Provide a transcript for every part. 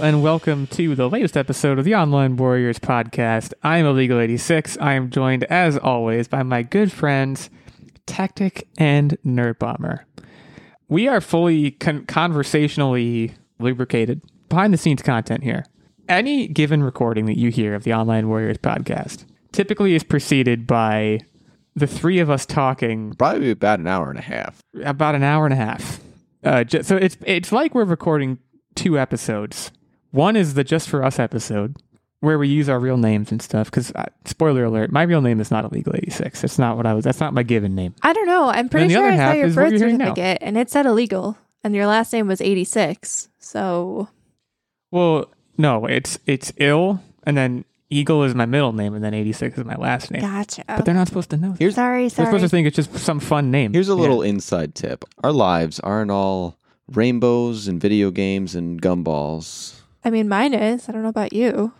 Hello and welcome to the latest episode of the Online Warriors podcast. I am Illegal 86. I am joined, as always, by my good friends, Tactic and Nerd Bomber. We are fully con- conversationally lubricated, behind the scenes content here. Any given recording that you hear of the Online Warriors podcast typically is preceded by the three of us talking Probably about an hour and a half. about an hour and a half. Uh, ju- so it's it's like we're recording two episodes. One is the just for us episode where we use our real names and stuff. Because uh, spoiler alert, my real name is not illegal eighty six. That's not what I was. That's not my given name. I don't know. I'm pretty sure I saw your is what birth you're now. certificate and it said illegal, and your last name was 86. So Well, no, it's it's ill, and then Eagle is my middle name, and then eighty six is my last name. gotcha. But they're not supposed to know. That. Here's sorry, They're supposed to think it's just some fun name. here's a Yeah. little inside tip. Our lives aren't all rainbows and video games and gumballs. I mean, mine is. I don't know about you.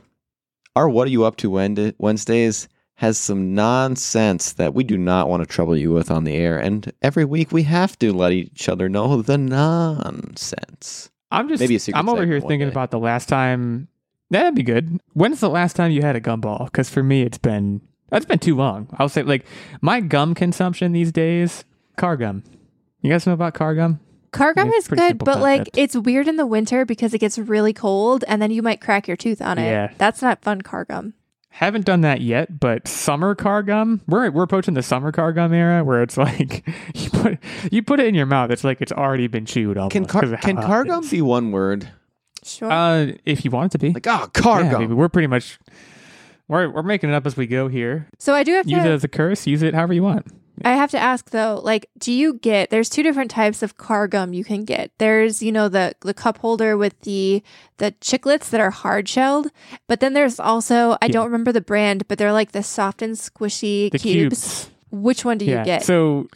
Our What Are You Up to Wednesdays has some nonsense that we do not want to trouble you with on the air. And every week we have to let each other know the nonsense. I'm just Maybe a secret I'm over here thinking day. about the last time. That'd be good. When's the last time you had a gumball? Because for me, it's been that's been too long. I'll say like my gum consumption these days, car gum. You guys know about car gum? Car gum is good, simple but like it's weird in the winter because it gets really cold and then you might crack your tooth on it. Yeah. That's not fun car gum. Haven't done that yet, but summer car gum. We're we're approaching the summer car gum era where it's like you put you put it in your mouth. It's like it's already been chewed. Almost Can car, 'cause of how can hot car gum be one word? Sure. Uh, if you want it to be. Like, oh, car yeah, gum. baby, we're pretty much we're we're making it up as we go here. so I do have Use it as a curse. Use it however you want. I have to ask though, like, do you get there's two different types of car gum you can get. There's, you know, the the cup holder with the the chiclets that are hard shelled, but then there's also I Yeah. don't remember the brand, but they're like the soft and squishy The cubes. cubes. Which one do you get? So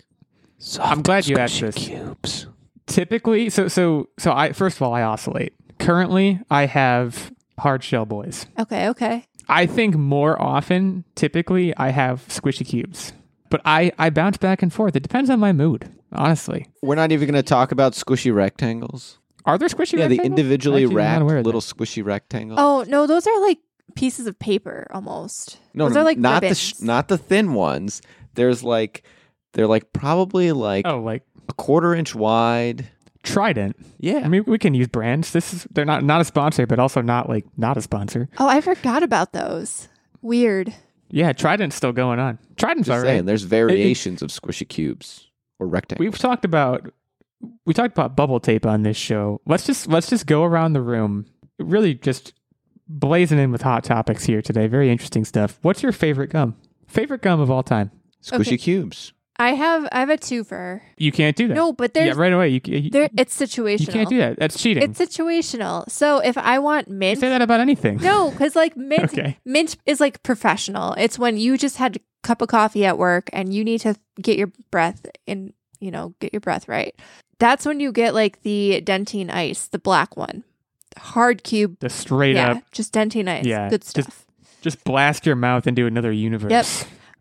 I'm glad you asked this. Cubes. typically, so so so I first of all I oscillate. Currently, I have hard shell boys. okay, okay. I think more often, typically, I have squishy cubes. But I I bounce back and forth. It depends on my mood, honestly. We're not even going to talk about squishy rectangles. Are there squishy? Rectangles? Yeah, the individually Actually, I'm not wrapped aware of little squishy rectangles. Oh no, those are like pieces of paper almost. no, those no, are like not ribbons. the sh- not the thin ones. There's like they're like probably like Oh, like a quarter inch wide. Trident. Yeah, I mean, we can use brands. This is they're not not a sponsor, but also not like not a sponsor. Oh, I forgot about those. Weird. Yeah, Trident's still going on. Trident's just all saying. right. There's variations of squishy cubes or rectangles. We've talked about we talked about bubble tape on this show. Let's just let's just go around the room. Really just blazing in with hot topics here today. Very interesting stuff. What's your favorite gum? Favorite gum of all time? squishy Okay. cubes. I have I have a twofer. You can't do that. No, but yeah, there's right away. You, you, there it's situational. you can't do that. That's cheating. It's situational. So if I want you mint, say that about anything. no, because like mint, Okay. mint is like professional. It's when you just had a cup of coffee at work and you need to get your breath in, you know, get your breath right. That's when you get like the Dentyne Ice, the black one, hard cube. Just straight yeah, up, just Dentyne Ice. Yeah, good just- stuff. just blast your mouth into another universe. Yep.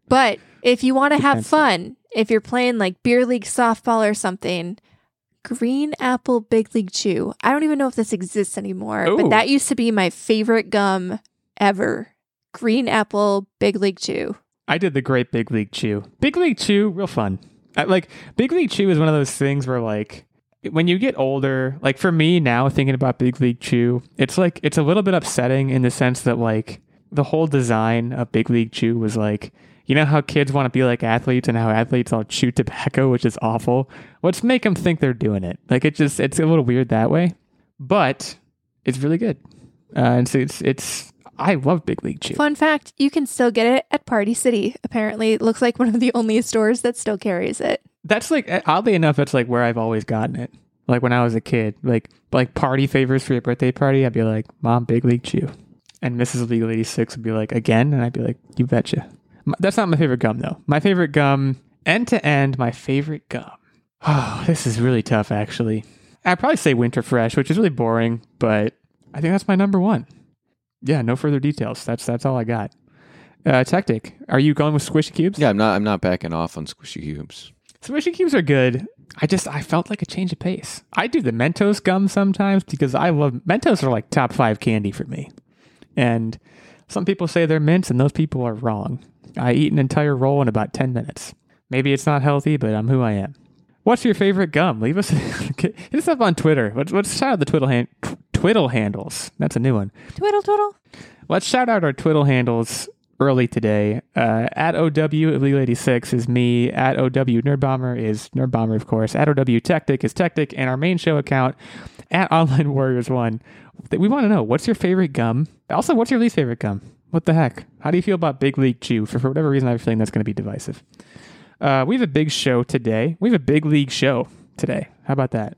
But if you want to have fun, if you're playing like beer league softball or something, green apple big league chew. I don't even know if this exists anymore, Ooh. but that used to be my favorite gum ever. Green apple big league chew. I did the great Big League Chew. Big League Chew, real fun. I, like Big League Chew is one of those things where like when you get older, like for me now thinking about Big League Chew, it's like it's a little bit upsetting in the sense that like the whole design of Big League Chew was like you know how kids want to be like athletes and how athletes all chew tobacco, which is awful. Let's make them think they're doing it. Like it just it's a little weird that way, but it's really good. Uh, and so it's it's I love Big League Chew. Fun fact, you can still get it at Party City. Apparently, it looks like one of the only stores that still carries it. That's like oddly enough, that's like where I've always gotten it. Like when I was a kid, like like party favors for your birthday party, I'd be like, "Mom, Big League Chew," and Mrs. Legal Eighty Six would be like, "Again," and I'd be like, "You betcha." That's not my favorite gum though. My favorite gum, end to end, my favorite gum. Oh, this is really tough actually. I'd probably say Winter Fresh, which is really boring, but I think that's my number one. Yeah, no further details. That's that's all I got. Uh, Tactic, are you going with squishy cubes? Yeah, I'm not. I'm not backing off on squishy cubes. Squishy cubes are good. I just I felt like a change of pace. I do the Mentos gum sometimes because I love Mentos are like top five candy for me. And some people say they're mints, and those people are wrong. I eat an entire roll in about ten minutes. Maybe it's not healthy, but I'm who I am. What's your favorite gum? Leave us hit us up on Twitter. Let's, let's shout out the twiddle hand, twiddle handles. That's a new one. Twiddle twiddle. Let's shout out our twiddle handles early today. Uh, at OW Illegal 86 is me. At OW Nerdbomber is Nerdbomber, of course. At OW Tactic is Tactic. And our main show account at Online Warriors 1. We want to know what's your favorite gum? Also, what's your least favorite gum? What the heck? How do you feel about Big League Chew? For, for whatever reason, I have a feeling that's going to be divisive. Uh, we have a big show today. We have a big league show today. How about that?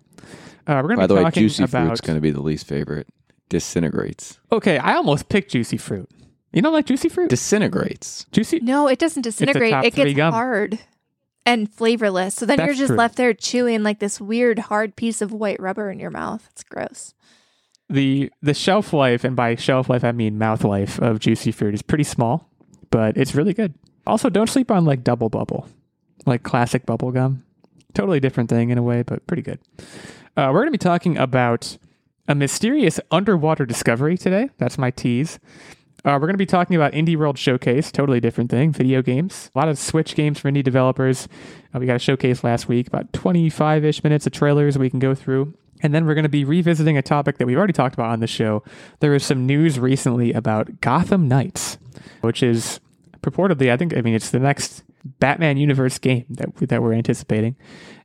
Uh, we're going to By be the way, talking juicy about. fruit's going to be the least favorite. Disintegrates. Okay, I almost picked juicy fruit. You don't like juicy fruit? Disintegrates. juicy. No, it doesn't disintegrate. It gets gum. hard and flavorless. So then you're just true. left there chewing like this weird hard piece of white rubber in your mouth. It's gross. The the shelf life, and by shelf life I mean mouth life of juicy fruit is pretty small, but it's really good. Also, don't sleep on like double bubble, like classic bubble gum. Totally different thing in a way, but pretty good. Uh, we're going to be talking about a mysterious underwater discovery today. That's my tease. Uh, we're going to be talking about Indie World Showcase, totally different thing, video games. A lot of Switch games for indie developers. Uh, we got a showcase last week, about 25 ish minutes of trailers we can go through. And then we're going to be revisiting a topic that we've already talked about on the show. There was some news recently about Gotham Knights, which is purportedly, I think, I mean, it's the next Batman universe game that, that we're anticipating.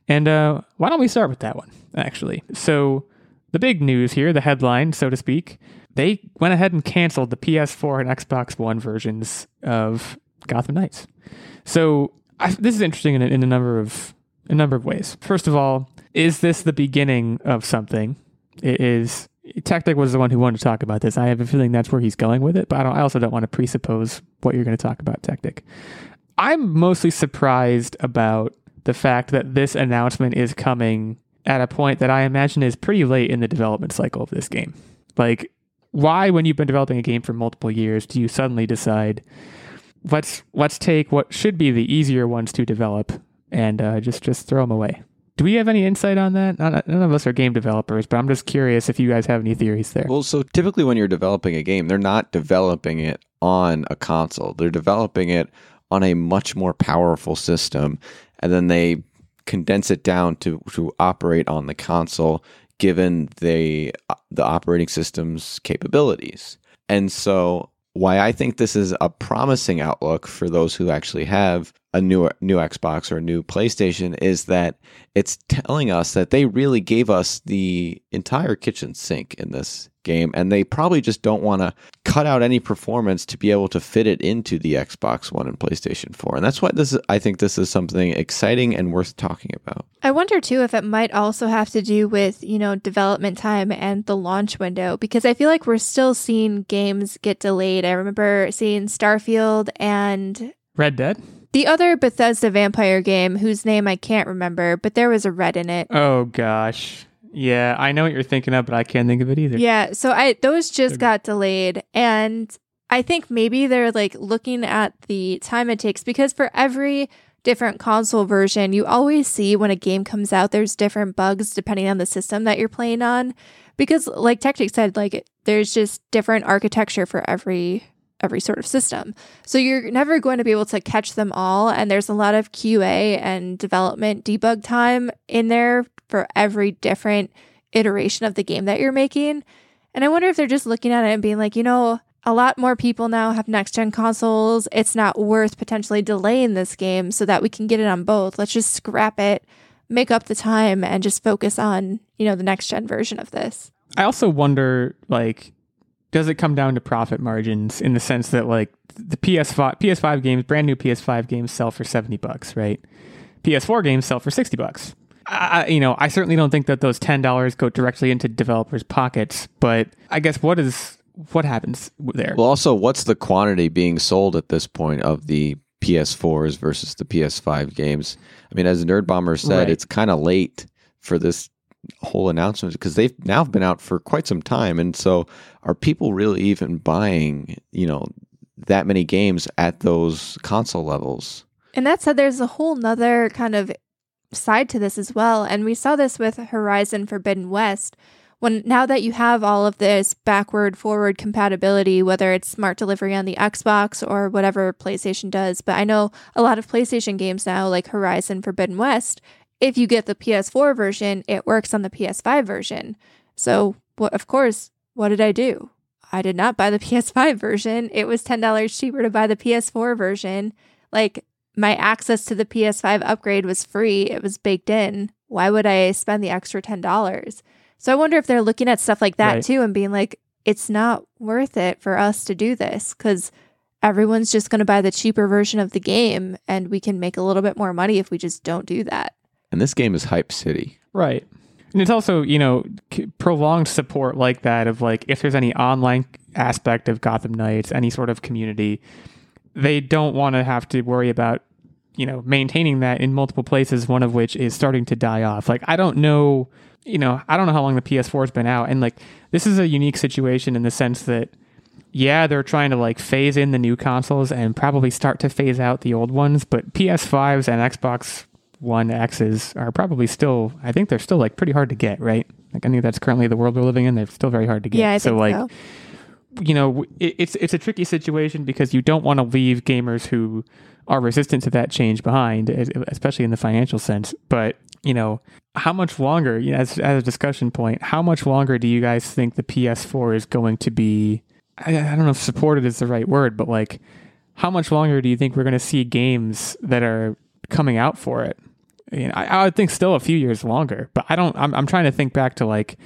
And uh, why don't we start with that one, actually? So, the big news here, the headline, so to speak, they went ahead and canceled the PS4 and Xbox One versions of Gotham Knights. So I, this is interesting in a, in a number of a number of ways. First of all, is this the beginning of something? It is. Tactic was the one who wanted to talk about this. I have a feeling that's where he's going with it, but I, I also don't want to presuppose what you're going to talk about, Tactic. I'm mostly surprised about the fact that this announcement is coming at a point that I imagine is pretty late in the development cycle of this game. Like, why, when you've been developing a game for multiple years, do you suddenly decide let's let's take what should be the easier ones to develop and uh, just just throw them away? Do we have any insight on that? None, none of us are game developers, but I'm just curious if you guys have any theories there. Well, so typically when you're developing a game, they're not developing it on a console. They're developing it on a much more powerful system, and then they condense it down to to operate on the console, given the uh, the operating system's capabilities. And so, why I think this is a promising outlook for those who actually have a new new Xbox or a new PlayStation is that it's telling us that they really gave us the entire kitchen sink in this game and they probably just don't want to cut out any performance to be able to fit it into the Xbox One and PlayStation 4. And that's why this is I think this is something exciting and worth talking about. I wonder too if it might also have to do with, you know, development time and the launch window because I feel like we're still seeing games get delayed. I remember seeing Starfield and Red Dead. The other Bethesda vampire game whose name I can't remember, but there was a red in it. Oh gosh, yeah, I know what you're thinking of, but I can't think of it either. Yeah, so I those just got delayed and I think maybe they're like looking at the time it takes because for every different console version, you always see when a game comes out there's different bugs depending on the system that you're playing on because like Tactic said like there's just different architecture for every every sort of system. So you're never going to be able to catch them all and there's a lot of QA and development debug time in there for every different iteration of the game that you're making. And I wonder if they're just looking at it and being like, you know, a lot more people now have next gen consoles. It's not worth potentially delaying this game so that we can get it on both. Let's just scrap it, make up the time, and just focus on, you know, the next gen version of this. I also wonder, like, does it come down to profit margins in the sense that, like, the PS5 PS5 games, brand new PS5 games, sell for seventy bucks, right? PS4 games sell for sixty bucks. I, you know, I certainly don't think that those ten dollars go directly into developers' pockets, but I guess what is what happens there? Well, also, what's the quantity being sold at this point of the PS4s versus the PS5 games? I mean, as Nerd Bomber said, Right. it's kind of late for this whole announcement because they've now been out for quite some time, and so are people really even buying, you know, that many games at those console levels? And that said, there's a whole nother kind of side to this as well. And we saw this with Horizon Forbidden West. When now that you have all of this backward forward compatibility, whether it's smart delivery on the Xbox or whatever PlayStation does, but I know a lot of PlayStation games now, like Horizon Forbidden West, if you get the PS4 version, it works on the PS5 version. So, what, of course, what did I do? I did not buy the PS5 version. It was $10 cheaper to buy the PS4 version. Like, my access to the PS5 upgrade was free, it was baked in. Why would I spend the extra $10? So I wonder if they're looking at stuff like that Right. too and being like, it's not worth it for us to do this because everyone's just going to buy the cheaper version of the game and we can make a little bit more money if we just don't do that. And this game is Hype City. Right. And it's also, you know, prolonged support like that of like if there's any online aspect of Gotham Knights, any sort of community, they don't want to have to worry about, you know, maintaining that in multiple places, one of which is starting to die off. Like I don't know, you know, I don't know how long the PS4 has been out and like this is a unique situation in the sense that yeah, they're trying to like phase in the new consoles and probably start to phase out the old ones, but PS5s and Xbox One X's are probably still, I think they're still like pretty hard to get, right? Like I think that's currently the world we're living in. They're still very hard to get. Yeah, I so think like, so. you know, it, it's it's a tricky situation because you don't want to leave gamers who are resistant to that change behind, especially in the financial sense. But you know, how much longer? You know, as as a discussion point, how much longer do you guys think the PS4 is going to be? I, I don't know if supported is the right word, but like, how much longer do you think we're going to see games that are coming out for it? You know, I, I would think still a few years longer, but I don't. I'm I'm trying to think back to like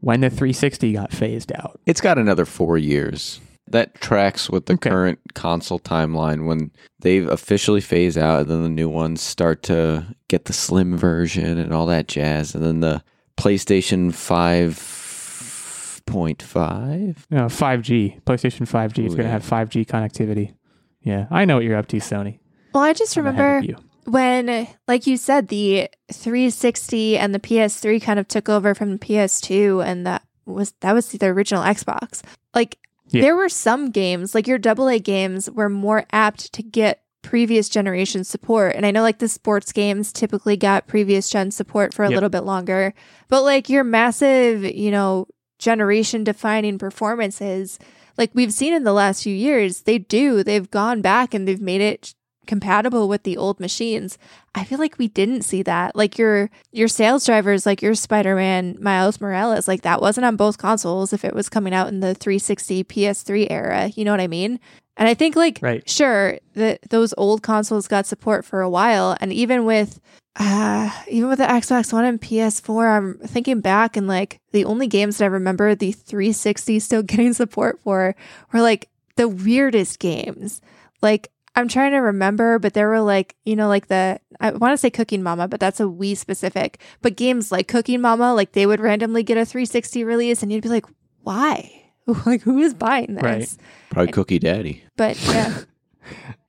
when the 360 got phased out. It's got another four years. That tracks with the Okay. current console timeline when they've officially phase out, and then the new ones start to get the slim version and all that jazz, and then the PlayStation Five point five. No, 5G, PlayStation 5G. It's Ooh, going to yeah. have 5G connectivity. Yeah, I know what you're up to, Sony. Well, I just I'm remember of you. When, like you said, the 360 and the PS3 kind of took over from the PS2, and that was that was the original Xbox. Like Yeah. there were some games, like your AA games, were more apt to get previous generation support. And I know like the sports games typically got previous gen support for a Yep. little bit longer, but like your massive, you know, generation defining performances, like we've seen in the last few years, they do. They've gone back and they've made it compatible with the old machines. I feel like we didn't see that. Like your your sales drivers, like your Spider-Man Miles Morales, like that wasn't on both consoles if it was coming out in the 360 PS3 era. You know what I mean? And I think like Right. sure that those old consoles got support for a while and even with uh even with the Xbox One and PS4 I'm thinking back and like the only games that I remember the 360 still getting support for were like the weirdest games. Like I'm trying to remember, but there were like, you know, like the I want to say Cooking Mama, but that's a Wii specific. But games like Cooking Mama, like they would randomly get a 360 release and you'd be like, why? like who is buying this? Right. Probably Cookie Daddy. But yeah.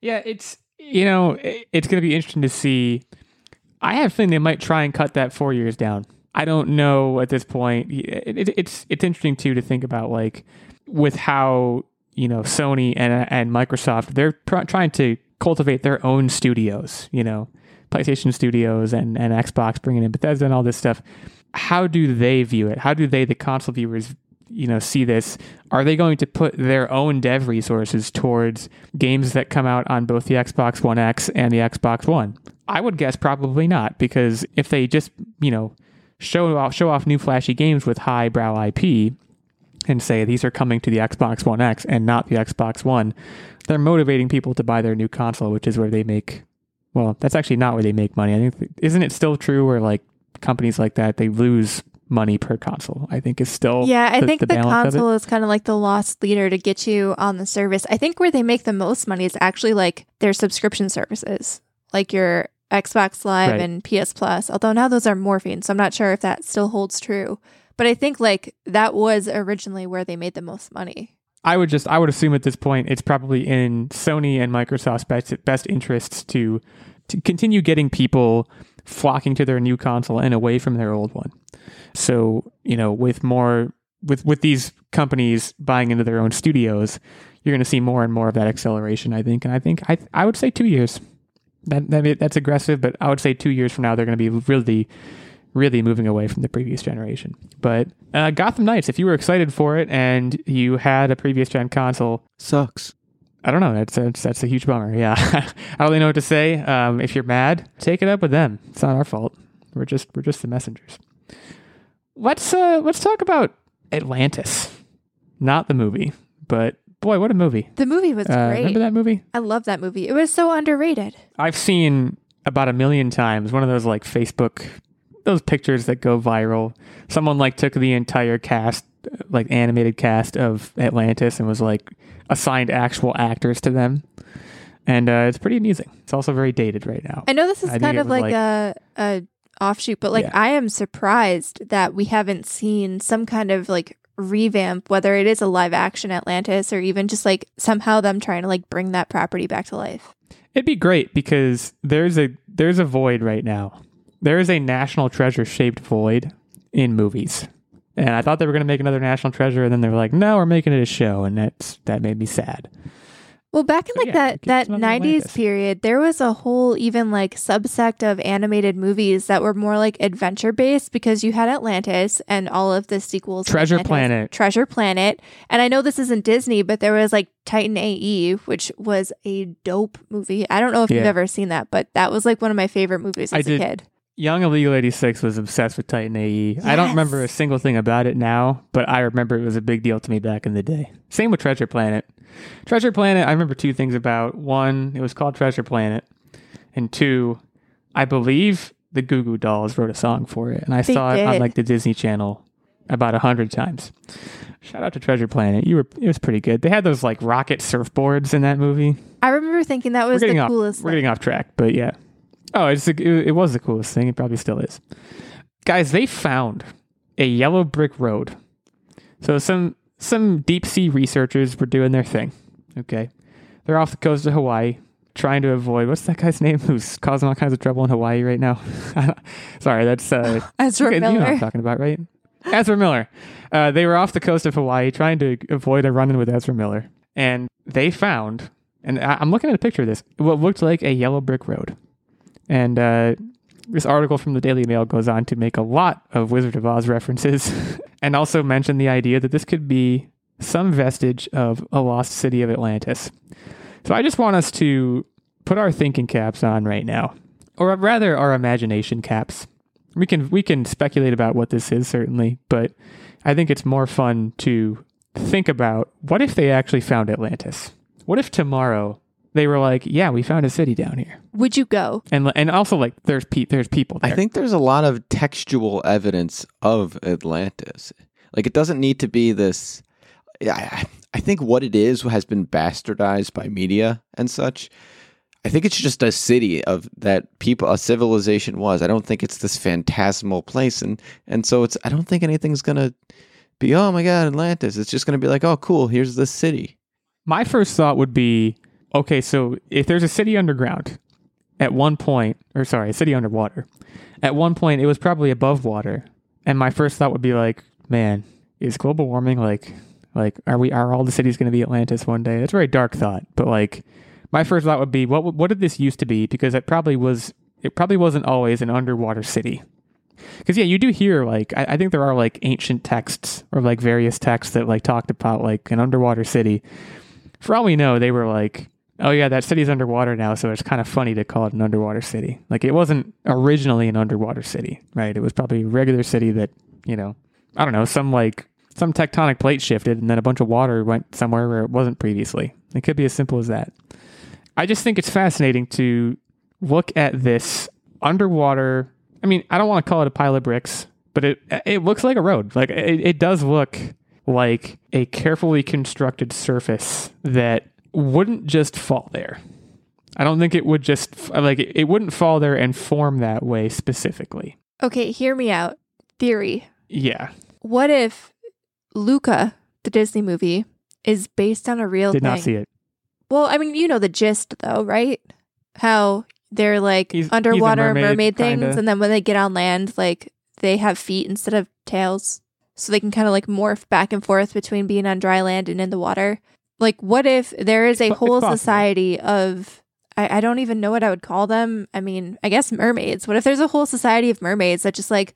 Yeah, it's you know it- it's going to be interesting to see. I have a feeling they might try and cut that four years down. I don't know at this point. It, it, it's it's interesting too to think about like with how you know Sony and and Microsoft they're pr- trying to cultivate their own studios. You know, PlayStation Studios and and Xbox bringing in Bethesda and all this stuff. How do they view it? How do they, the console viewers, you know, see this? Are they going to put their own dev resources towards games that come out on both the Xbox One X and the Xbox One? I would guess probably not, because if they just, you know, show off show off new flashy games with high brow IP and say these are coming to the Xbox One X and not the Xbox One, they're motivating people to buy their new console, which is where they make well, that's actually not where they make money. I think isn't it still true where like companies like that they lose money per console? I think is still Yeah, I the- think the, it. console is kind of like the loss leader to get you on the service. I think where they make the most money is actually like their subscription services, like your Xbox Live Right. and PS Plus. Although now those are morphine, so I'm not sure if that still holds true. But I think like that was originally where they made the most money. I would just I would assume at this point it's probably in Sony and Microsoft's best best interests to to continue getting people flocking to their new console and away from their old one. So, you know, with more with with these companies buying into their own studios, you're going to see more and more of that acceleration, I think. And I think I I would say 2 years. That, that that's aggressive, but I would say two years from now they're going to be really, really moving away from the previous generation. But uh, Gotham Knights, if you were excited for it and you had a previous gen console, Sucks. I don't know. That's that's, that's a huge bummer. Yeah, I don't really know what to say. Um, if you're mad, take it up with them. It's not our fault. We're just we're just the messengers. Let's uh let's talk about Atlantis, not the movie, but boy, what a movie! The movie was Uh, great. remember that movie? I love that movie. It was so underrated. I've seen about a million times one of those like Facebook those pictures that go viral. Someone like took the entire cast like animated cast of Atlantis and was like assigned actual actors to them. And uh, it's pretty amusing. It's also very dated right now. I know this is I kind of like, like- a a offshoot, but like Yeah. I am surprised that we haven't seen some kind of like revamp, whether it is a live action Atlantis or even just like somehow them trying to like bring that property back to life. It'd be great because there's a there's a void right now. There is a national treasure shaped void in movies. And I thought they were going to make another national treasure and then they were like, "No, we're making it a show." And that's that made me sad. Well, back in But like yeah, that that nineties period, there was a whole even like subsect of animated movies that were more like adventure based because you had Atlantis and all of the sequels. Treasure Atlantis. Planet. Treasure Planet, and I know this isn't Disney, but there was like Titan AE, which was a dope movie. I don't know if you've ever seen that, but that was like one of my favorite movies I as a did. kid. Young Illegal 86 was obsessed with Titan AE. I don't remember a single thing about it now, but I remember it was a big deal to me back in the day. Same with Treasure Planet. Treasure Planet, I remember two things about. One, it was called Treasure Planet. And two, I believe the Goo Goo Dolls wrote a song for it. And I They saw it on like the Disney Channel about a hundred times. Shout out to Treasure Planet. You were it was pretty good. They had those like rocket surfboards in that movie. I remember thinking that was the off coolest. we're thing. getting off track, but yeah. Oh, it's a, it, it was the coolest thing. It probably still is. Guys, they found a yellow brick road. So some some deep sea researchers were doing their thing. Okay, they're off the coast of Hawaii, trying to avoid what's that guy's name who's causing all kinds of trouble in Hawaii right now. Sorry, that's uh, Ezra Okay, You know what I'm talking about, right? Ezra Miller. Uh, they were off the coast of Hawaii trying to avoid a run-in with Ezra Miller, and they found, and I- I'm looking at a picture of this, what looked like a yellow brick road. And uh, this article from the Daily Mail goes on to make a lot of Wizard of Oz references, and also mention the idea that this could be some vestige of a lost city of Atlantis. So I just want us to put our thinking caps on right now, or rather, our imagination caps we can we can speculate about what this is certainly, but I think it's more fun to think about what if they actually found Atlantis? What if tomorrow they were like, "Yeah, we found a city down here," Would you go? and and also like there's pe- there's people there. I think there's a lot of textual evidence of Atlantis. Like it doesn't need to be this. I, I think what it is has been bastardized by media and such. I think it's just a city of that people a civilization was. I don't think it's this phantasmal place, and and so it's. I don't think anything's gonna be. Oh my god, Atlantis! It's just gonna be like, oh cool, here's this city. My first thought would be, okay, so if there's a city underground, at one point, or sorry, a city underwater, at one point it was probably above water, and my first thought would be like, man, is global warming like, like, are we, are all the cities going to be Atlantis one day? That's a very dark thought, but like, my first thought would be, what, what did this used to be? Because it probably was, it probably wasn't always an underwater city. Because yeah, you do hear like I, I think there are like ancient texts or like various texts that like talked about like an underwater city. For all we know, they were like, oh yeah, that city's underwater now, so it's kind of funny to call it an underwater city. Like it wasn't originally an underwater city, right? It was probably a regular city that you know, I don't know, some like some tectonic plate shifted and then a bunch of water went somewhere where it wasn't previously. It could be as simple as that. I just think it's fascinating to look at this underwater. I mean, I don't want to call it a pile of bricks, but it it looks like a road. Like it, it does look like a carefully constructed surface that wouldn't just fall there. I don't think it would just like it, wouldn't fall there and form that way specifically. Okay, hear me out. Theory. Yeah, What if Luca, the Disney movie, is based on a real did thing? not see it. Well, I mean, you know the gist though, right? How they're like He's- he's underwater mermaid, mermaid, things, kinda. and then when they get on land, like they have feet instead of tails, so they can kind of like morph back and forth between being on dry land and in the water. Like, what if there is a It's whole possible. society of I, I don't even know what I would call them. I mean, I guess mermaids. What if there's a whole society of mermaids that just like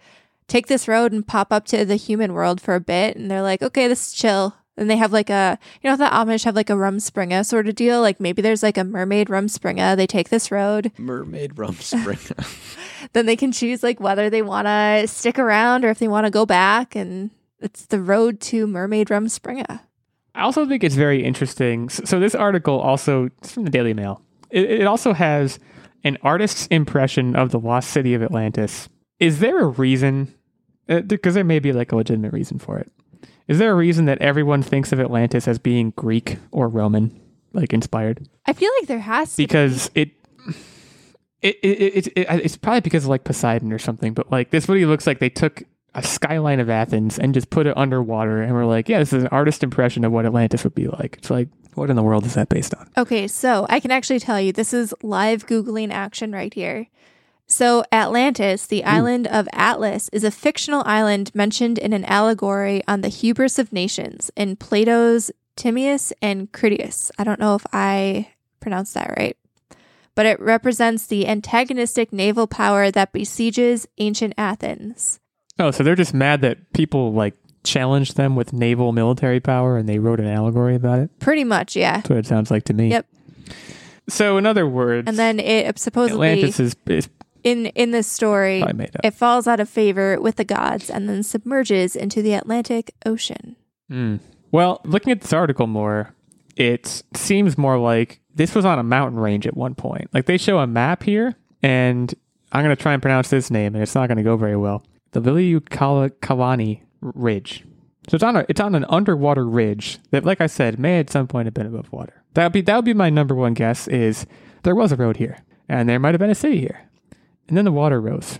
take this road and pop up to the human world for a bit and they're like, okay, this is chill. And they have like a, you know, the Amish have like a rum Rumspringa sort of deal. Like maybe there's like a mermaid rum Rumspringa. They take this road. Mermaid rum spring. Then they can choose like whether they want to stick around or if they want to go back. And it's the road to Mermaid rum Rumspringa. I also think it's very interesting. So, so this article also it's from the Daily Mail. It, it also has an artist's impression of the lost city of Atlantis. Is there a reason? Uh, because there may be like a legitimate reason for it. Is there a reason that everyone thinks of Atlantis as being Greek or Roman, like inspired? I feel like there has to be. Because it. It, it, it, it, it's probably because of like Poseidon or something, but like this really looks like they took a skyline of Athens and just put it underwater and we're like, yeah, this is an artist impression of what Atlantis would be like. It's like, what in the world is that based on? Okay, so I can actually tell you this is live Googling action right here. So, Atlantis, the hmm. island of Atlas, is a fictional island mentioned in an allegory on the hubris of nations in Plato's Timaeus and Critias. I don't know if I pronounced that right, but it represents the antagonistic naval power that besieges ancient Athens. Oh, so they're just mad that people like challenged them with naval military power and they wrote an allegory about it. Pretty much, yeah. That's what it sounds like to me. Yep. So, in other words, And then it supposedly Atlantis is, is in in this story, it falls out of favor with the gods and then submerges into the Atlantic Ocean. Mm. Well, looking at this article more, it seems more like this was on a mountain range at one point. Like they show a map here, and I'm going to try and pronounce this name, and it's not going to go very well. The Viliukalani Ridge. So it's on a it's on an underwater ridge that, like I said, may at some point have been above water. That would be that would be my number one guess. Is there was a road here, and there might have been a city here, and then the water rose.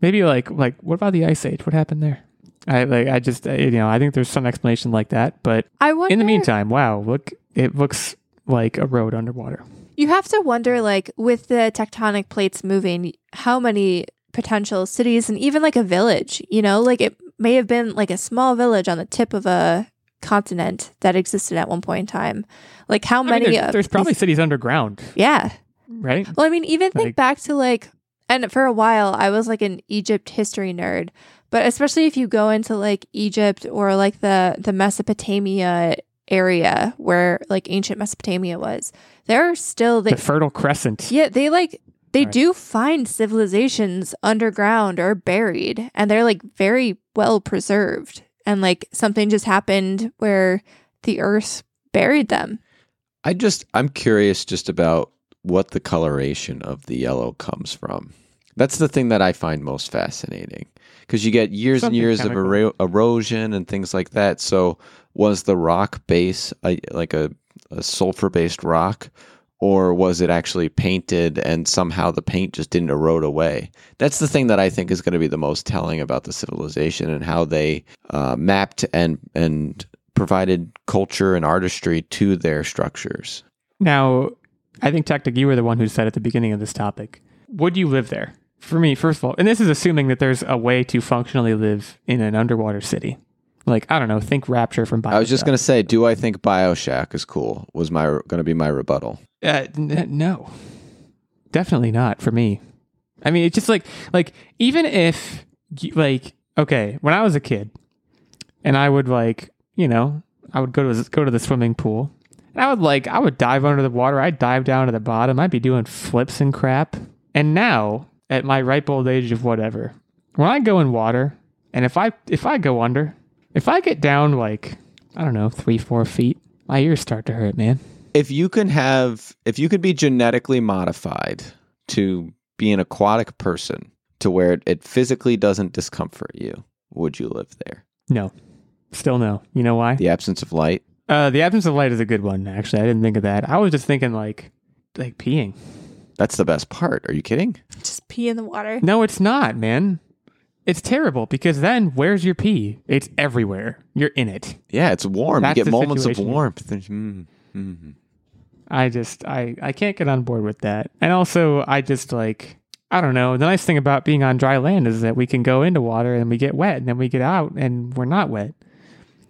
Maybe like like what about the ice age? What happened there? I like I just you know I think there's some explanation like that, but I wonder. in the meantime, wow, look, it looks like a road underwater. you have to wonder, like, with the tectonic plates moving, how many potential cities and even like a village. You know, like it may have been like a small village on the tip of a continent that existed at one point in time. Like how I mean, many? there's, of there's probably these- cities underground, yeah. right? Well, I mean, even think Like- back to like, and for a while, I was like an Egypt history nerd. But especially if you go into like Egypt or like the the Mesopotamia area where like ancient Mesopotamia was, there are still The they Fertile Crescent. yeah they like they Right. do find civilizations underground or buried, and they're like very well preserved. And like something just happened where the Earth buried them. I just I'm curious just about what the coloration of the yellow comes from. That's the thing that I find most fascinating because you get years Something and years chemical. of ero- erosion and things like that. So was the rock base a, like a, a sulfur based rock, or was it actually painted and somehow the paint just didn't erode away? That's the thing that I think is going to be the most telling about the civilization and how they uh, mapped and and provided culture and artistry to their structures. Now, I think Tactic, you were the one who said at the beginning of this topic, would you live there? For me, first of all, and this is assuming that there's a way to functionally live in an underwater city. Like, I don't know, think Rapture from Bioshock. I was just going to say, do I think Bioshock is cool? Was my going to be my rebuttal. Uh, n- no, definitely not for me. I mean, it's just like like even if like okay, when I was a kid, and I would like you know I would go to go to the swimming pool, and I would like I would dive under the water. I'd dive down to the bottom. I'd be doing flips and crap. And now at my ripe old age of whatever, when I go in water, and if I if I go under, if I get down like I don't know three four feet, my ears start to hurt, man. If you can have, if you could be genetically modified to be an aquatic person to where it, it physically doesn't discomfort you, would you live there? No. Still no. You know why? The absence of light. Uh, the absence of light is a good one. Actually, I didn't think of that. I was just thinking like, like peeing. That's the best part. Are you kidding? Just pee in the water. No, it's not, man. It's terrible because then where's your pee? It's everywhere. You're in it. Yeah, it's warm. That's you get the moments of warmth. Mm, mm. I just, I, I can't get on board with that. And also, I just like, I don't know. The nice thing about being on dry land is that we can go into water and we get wet, and then we get out and we're not wet.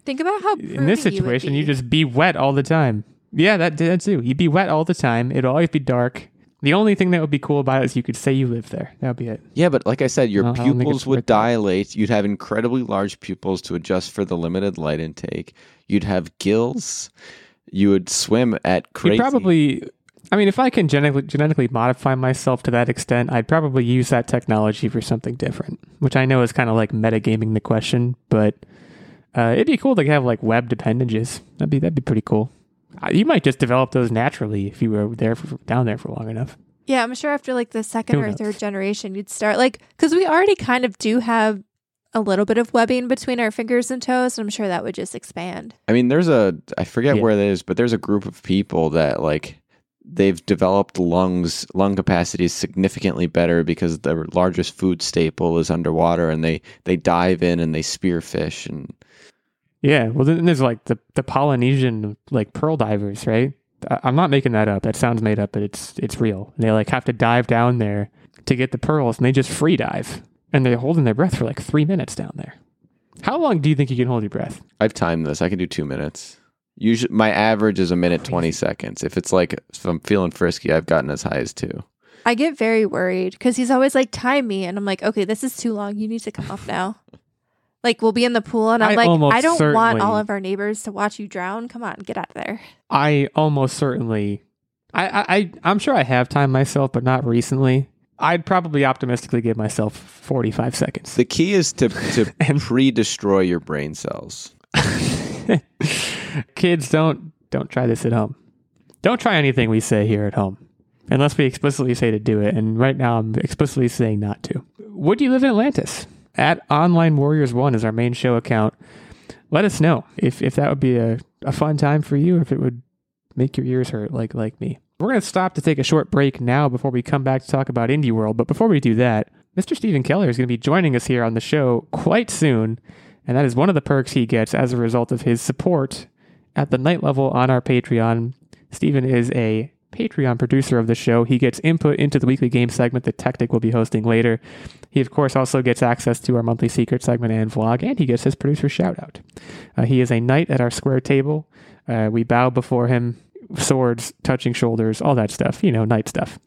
Think about how in this pretty you would situation, you, just be wet all the time. Yeah, that that too. You'd be wet all the time. It'll always be dark. The only thing that would be cool about it is you could say you live there. That would be it. Yeah, but like I said, your No, I don't think pupils would worth that. dilate. You'd have incredibly large pupils to adjust for the limited light intake. You'd have gills. You would swim at crazy. You'd probably, I mean, if I can genetically, genetically modify myself to that extent, I'd probably use that technology for something different, which I know is kind of like metagaming the question, but uh, it'd be cool to have like webbed appendages. That'd be that'd be pretty cool. Uh, You might just develop those naturally if you were there for, down there for long enough. Yeah, I'm sure after like the second Who or knows? third generation, you'd start like because we already kind of do have a little bit of webbing between our fingers and toes. And I'm sure that would just expand. I mean, there's a I forget Yeah. where it is, but there's a group of people that like they've developed lungs lung capacity is significantly better because their largest food staple is underwater, and they they dive in and they spearfish and Yeah, well, then there's like the, the Polynesian like pearl divers, right? I- I'm not making that up. That sounds made up, but it's it's real. They like have to dive down there to get the pearls, and they just free dive, and they're holding their breath for like three minutes down there. How long do you think you can hold your breath? I've timed this. I can do two minutes. Usually, my average is a minute twenty seconds. If it's like if I'm feeling frisky, I've gotten as high as two. I get very worried because he's always like, time me. And I'm like, okay, this is too long. You need to come off now. Like, we'll be in the pool. And I'm I like, I don't want all of our neighbors to watch you drown. Come on, get out of there. I almost certainly, I I I- I'm sure I have time myself, but not recently. I'd probably optimistically give myself 45 seconds. The key is to to And- pre-destroy your brain cells. Kids, don't don't try this at home. Don't try anything we say here at home, unless we explicitly say to do it. And right now, I'm explicitly saying not to. Would you live in Atlantis? At Online Warriors One is our main show account. Let us know if if that would be a, a fun time for you, if it would make your ears hurt like like me. We're gonna stop to take a short break now before we come back to talk about Indie World. But before we do that, Mr. Stephen Keller is going to be joining us here on the show quite soon, and that is one of the perks he gets as a result of his support at the knight level on our Patreon. Stephen is a Patreon producer of the show. He gets input into the weekly game segment that Tactic will be hosting later. He, of course, also gets access to our monthly secret segment and vlog, and he gets his producer shout out. Uh, he is a knight at our square table. Uh, we bow before him, swords touching shoulders, all that stuff, you know, knight stuff.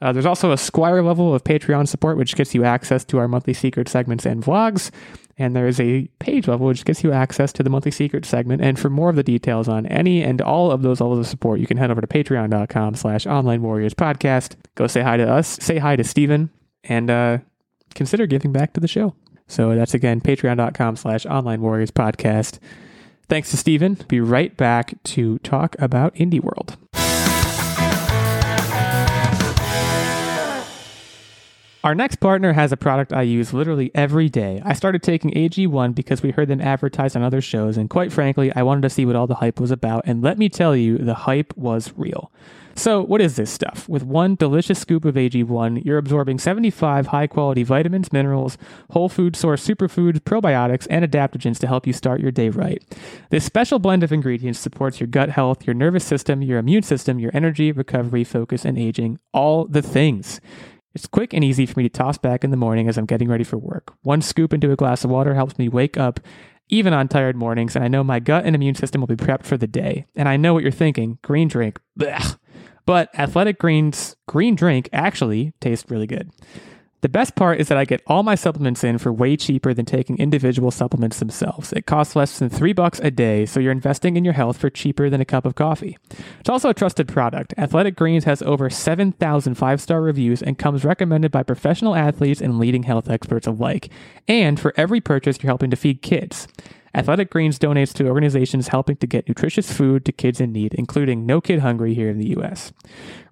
Uh, there's also a Squire level of Patreon support, which gets you access to our monthly secret segments and vlogs. And there is a page level, which gets you access to the monthly secret segment. And for more of the details on any and all of those levels of support, you can head over to patreon.com slash online warriors podcast. Go say hi to us, say hi to Steven, and uh, consider giving back to the show. So that's again, patreon.com slash online warriors podcast. Thanks to Steven. Be right back to talk about Indie World. Our next partner has a product I use literally every day. I started taking AG1 because we heard them advertised on other shows, and quite frankly, I wanted to see what all the hype was about. And let me tell you, the hype was real. So, what is this stuff? With one delicious scoop of AG1, you're absorbing 75 high quality vitamins, minerals, whole food source superfoods, probiotics, and adaptogens to help you start your day right. This special blend of ingredients supports your gut health, your nervous system, your immune system, your energy, recovery, focus, and aging all the things. It's quick and easy for me to toss back in the morning as I'm getting ready for work. One scoop into a glass of water helps me wake up even on tired mornings, and I know my gut and immune system will be prepped for the day. And I know what you're thinking green drink. Blech. But Athletic Greens green drink actually tastes really good. The best part is that I get all my supplements in for way cheaper than taking individual supplements themselves. It costs less than three bucks a day, so you're investing in your health for cheaper than a cup of coffee. It's also a trusted product. Athletic Greens has over 7,000 five star reviews and comes recommended by professional athletes and leading health experts alike. And for every purchase, you're helping to feed kids. Athletic Greens donates to organizations helping to get nutritious food to kids in need, including No Kid Hungry here in the US.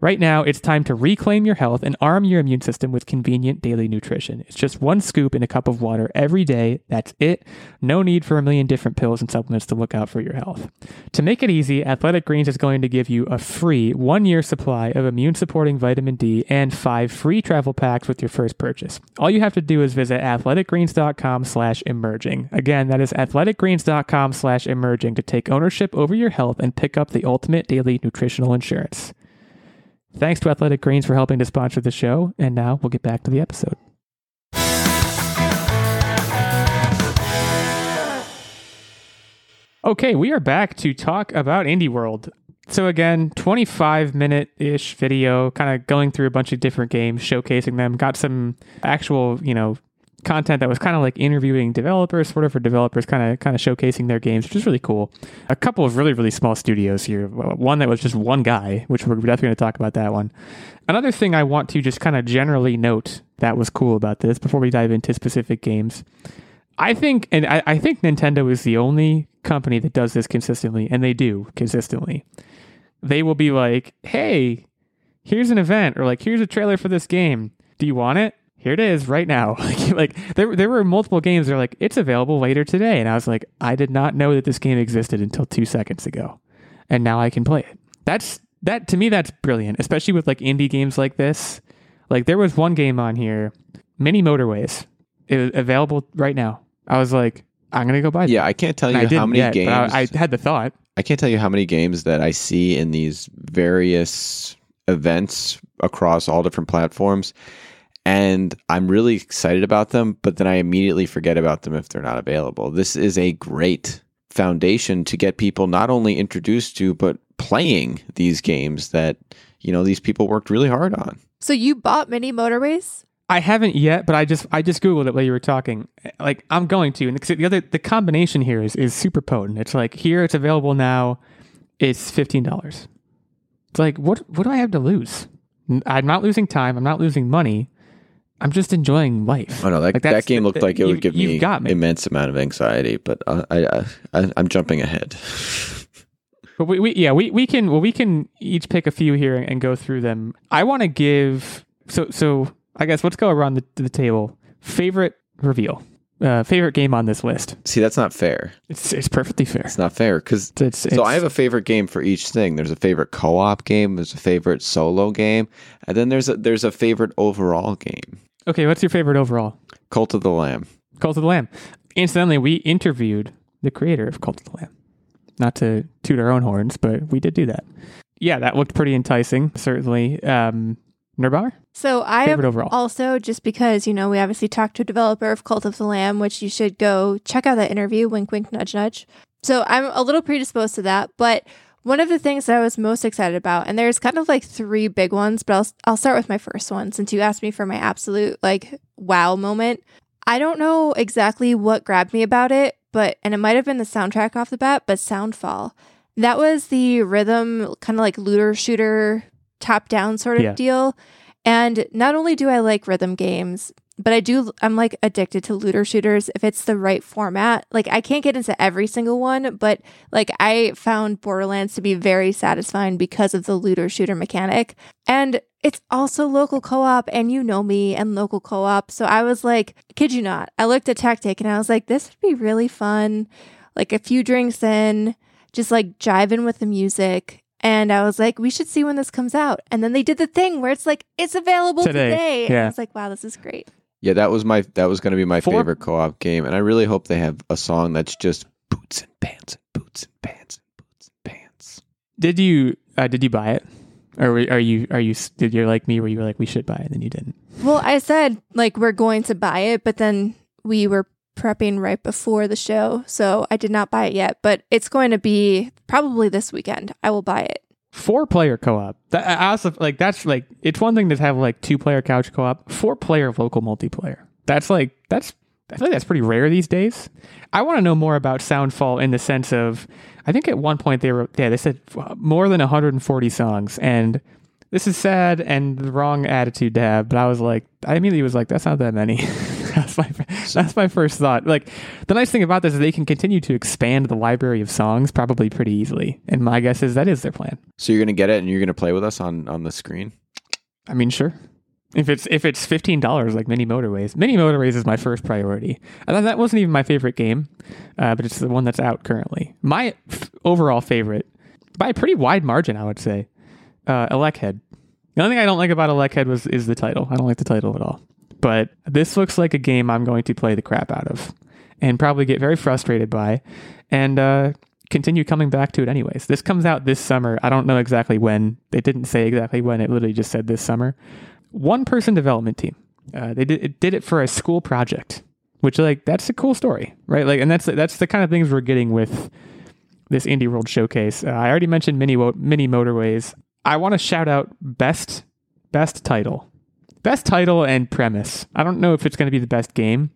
Right now, it's time to reclaim your health and arm your immune system with convenient daily nutrition. It's just one scoop in a cup of water every day. That's it. No need for a million different pills and supplements to look out for your health. To make it easy, Athletic Greens is going to give you a free one year supply of immune supporting vitamin D and five free travel packs with your first purchase. All you have to do is visit athleticgreens.com slash emerging. Again, that is athleticgreens.com slash emerging to take ownership over your health and pick up the ultimate daily nutritional insurance. Thanks to Athletic Greens for helping to sponsor the show. And now we'll get back to the episode. Okay, we are back to talk about Indie World. so again, 25 minute ish video, kind of going through a bunch of different games, showcasing them. Got some actual, you know, content that was kind of like interviewing developers, sort of for developers, kind of kind of showcasing their games, which is really cool. A couple of really really small studios here. One that was just one guy, which we're definitely going to talk about that one. Another thing I want to just kind of generally note that was cool about this before we dive into specific games. I think, and I, I think Nintendo is the only company that does this consistently, and they do consistently. They will be like, "Hey, here's an event," or like, "Here's a trailer for this game. Do you want it?" Here it is right now. like, like there, there were multiple games. They're like, it's available later today. And I was like, I did not know that this game existed until two seconds ago. And now I can play it. That's that to me, that's brilliant, especially with like indie games like this. Like there was one game on here, Mini Motorways, it was available right now. I was like, I'm gonna go buy. Yeah, I can't tell And you how many yet, games. I, I had the thought. I can't tell you how many games that I see in these various events across all different platforms. And I'm really excited about them, but then I immediately forget about them if they're not available. This is a great foundation to get people not only introduced to, but playing these games that, you know, these people worked really hard on. So you bought mini motorways? I haven't yet, but I just I just googled it while you were talking. Like I'm going to, and the other the combination here is is super potent. It's like here it's available now. It's fifteen dollars. It's like what what do I have to lose? I'm not losing time. I'm not losing money. I'm just enjoying life. Oh no, that, Like, that game looked like it you- would give me, me. immense amount of anxiety, but I, I, I I'm jumping ahead. But we, we yeah we, we can well we can each pick a few here and go through them. I want to give so so I guess let's go around the, the table. Favorite reveal, uh, favorite game on this list. See, that's not fair. It's it's perfectly fair. It's not fair because It's, it's, So I have a favorite game for each thing. There's a favorite co-op game, there's a favorite solo game, and then there's a there's a favorite overall game. Okay. What's your favorite overall? Cult of the Lamb. Cult of the Lamb. Incidentally, we interviewed the creator of Cult of the Lamb. Not to toot our own horns, but we did do that. Yeah, that looked pretty enticing. Certainly. Um, Nerd Bomber, So I favorite have overall. also just because you know we obviously talked to a developer of Cult of the Lamb, which you should go check out that interview. Wink, wink, nudge, nudge. So I'm a little predisposed to that, but one of the things that I was most excited about, and there's kind of like three big ones, but I'll I'll start with my first one since you asked me for my absolute like wow moment. I don't know exactly what grabbed me about it, but and it might have been the soundtrack off the bat, but Soundfall. That was the rhythm kind of like looter shooter top down sort of Yeah. deal. And not only do I like rhythm games, but I do I'm like addicted to looter shooters if it's the right format. Like I can't get into every single one, but like I found Borderlands to be very satisfying because of the looter shooter mechanic. And it's also local co-op and you know me and local co-op. So I was like, kid you not. I looked at Tactic and I was like, this would be really fun. Like a few drinks in, just like jiving with the music. And I was like, we should see when this comes out. And then they did the thing where it's like, it's available Today. today. And I was like, wow, this is great. Yeah, that was my that was going to be my Four- favorite co-op game, and I really hope they have a song that's just boots and pants and boots and pants and boots and pants. Did you uh, did you buy it, or were- are you are you did you like me where you were like we should buy it and then you didn't? Well, I said like we're going to buy it, but then we were prepping right before the show. So I did not buy it yet, but it's going to be probably this weekend. I will buy it. Four player co op. That I also like that's like it's one thing to have like two player couch co op. Four player local multiplayer. That's like that's I feel like that's pretty rare these days. I want to know more about Soundfall in the sense of I think at one point they were yeah they said uh, more than 140 songs and this is sad and the wrong attitude to have. But I was like I immediately was like that's not that many. that's my that's my first thought. Like the nice thing about this is they can continue to expand the library of songs probably pretty easily. And my guess is that is their plan. So you're going to get it, and you're going to play with us on on the screen. I mean, sure. If it's if it's fifteen dollars like Mini Motorways, Mini Motorways is my first priority. And that- wasn't even my favorite game, uh, but it's the one that's out currently. My f- overall favorite, by a pretty wide margin, I would say, uh, Elechead. The only thing I don't like about Elechead was is the title. I don't like the title at all. But this looks like a game I'm going to play the crap out of, and probably get very frustrated by, and uh, continue coming back to it anyways. This comes out this summer. I don't know exactly when. They didn't say exactly when. It literally just said this summer. One person development team. Uh, they did it did it for a school project, which like that's a cool story, right? Like, and that's that's the kind of things we're getting with this Indie World Showcase. Uh, I already mentioned mini mini motorways. I want to shout out best best title, best title and premise. I don't know if it's going to be the best game.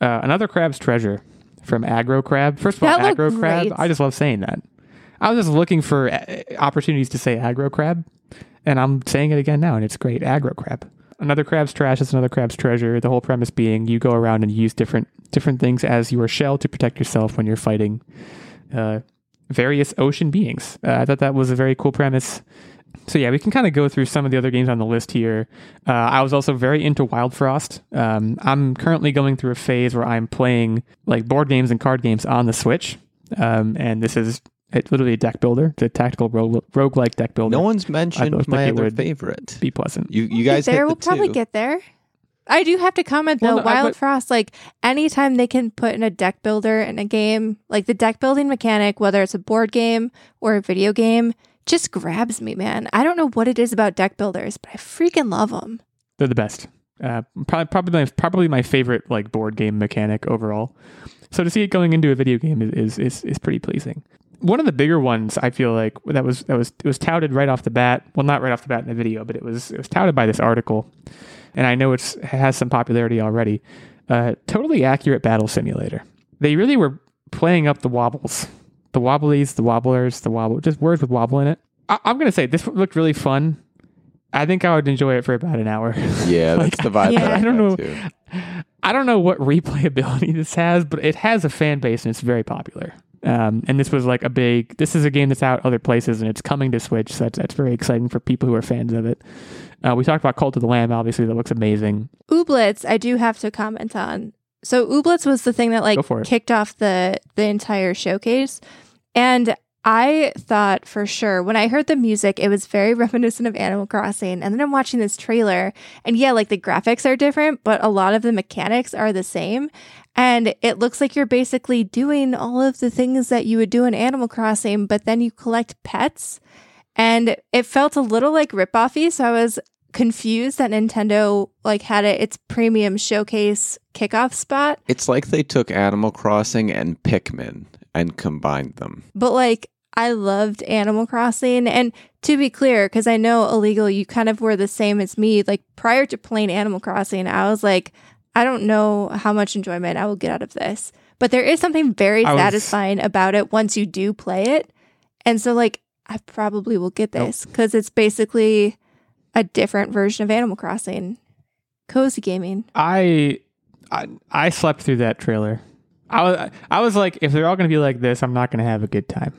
Uh, Another Crab's Treasure from Aggro Crab. First of all, That Aggro Crab. I just love saying that. I was just looking for uh, opportunities to say Aggro Crab, and I'm saying it again now, and it's great. Aggro Crab. Another crab's trash is another crab's treasure. The whole premise being you go around and use different different things as your shell to protect yourself when you're fighting uh, various ocean beings. Uh, I thought that was a very cool premise. So yeah, we can kind of go through some of the other games on the list here. Uh, I was also very into Wildfrost. Um, I'm currently going through a phase where I'm playing like board games and card games on the Switch, um, and this is it's literally a deck builder. It's a tactical rogue roguelike deck builder. No one's mentioned thought my other favorite. be pleasant. You you Get guys there. hit the we'll probably two. get there. I do have to comment Well, though, no, I- Wild but- Frost, like anytime they can put in a deck builder in a game, like the deck building mechanic, whether it's a board game or a video game, just grabs me, man. I don't know what it is about deck builders, but I freaking love them. They're the best. Uh, probably probably my, probably my favorite like board game mechanic overall. So to see it going into a video game is, is is pretty pleasing. One of the bigger ones I feel like that was that was it was touted right off the bat. Well, not right off the bat in the video, but it was it was touted by this article, and I know it's it has some popularity already. Uh, totally accurate battle simulator. They really were playing up the wobbles, the wobblies, the wobblers, the wobble, just words with wobble in it. I, I'm gonna say this looked really fun. I think I would enjoy it for about an hour. Yeah, that's the vibe. yeah, that I, I don't know. Too. I don't know what replayability this has, but it has a fan base and it's very popular. Um, and this was like a big. This is a game that's out other places and it's coming to Switch. So that's that's very exciting for people who are fans of it. Uh, we talked about Cult of the Lamb. Obviously, that looks amazing. Ooblets, I do have to comment on. So Ooblets was the thing that like Go for it. kicked off the the entire showcase. And I thought for sure when I heard the music, it was very reminiscent of Animal Crossing. And then I'm watching this trailer, and yeah, like the graphics are different, but a lot of the mechanics are the same. And it looks like you're basically doing all of the things that you would do in Animal Crossing, but then you collect pets. And it felt a little like ripoffy, so I was confused that Nintendo like had it its premium showcase kickoff spot. It's like they took Animal Crossing and Pikmin and combined them. But like I loved Animal Crossing and to be clear cuz I know illegal you kind of were the same as me like prior to playing Animal Crossing I was like I don't know how much enjoyment I will get out of this. But there is something very I was- satisfying about it once you do play it. And so like I probably will get Nope. this cuz it's basically a different version of Animal Crossing. Cozy gaming. I, I I slept through that trailer. I was I was like, if they're all going to be like this, I'm not going to have a good time.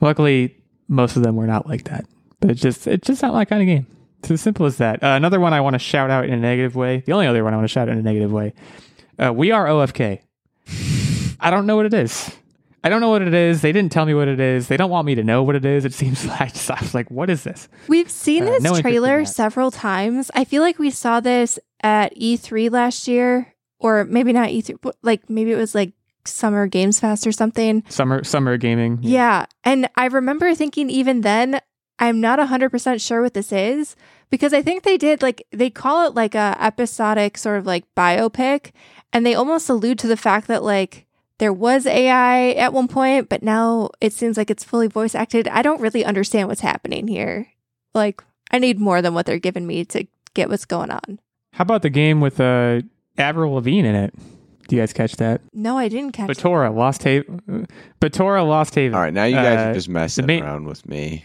Luckily, most of them were not like that. But it's just it's just not my kind of game. It's as simple as that. Uh, another one I want to shout out in a negative way. The only other one I want to shout out in a negative way. Uh, we are OFK. I don't know what it is. I don't know what it is. They didn't tell me what it is. They don't want me to know what it is. It seems like I, just, I was like, what is this? We've seen Uh, this no trailer several times. I feel like we saw this at E3 last year, or maybe not E3, but like maybe it was like Summer Games Fest or something. Summer summer gaming. Yeah. And I remember thinking even then, I'm not 100% sure what this is because I think they did like, they call it like a episodic sort of like biopic. And they almost allude to the fact that like there was AI at one point, but now it seems like it's fully voice acted. I don't really understand what's happening here. Like, I need more than what they're giving me to get what's going on. How about the game with uh, Avril Lavigne in it? Do you guys catch that? No, I didn't catch it. Batora Lost Haven. Batora Lost Haven. All right, now you guys Uh, are just messing main- around with me.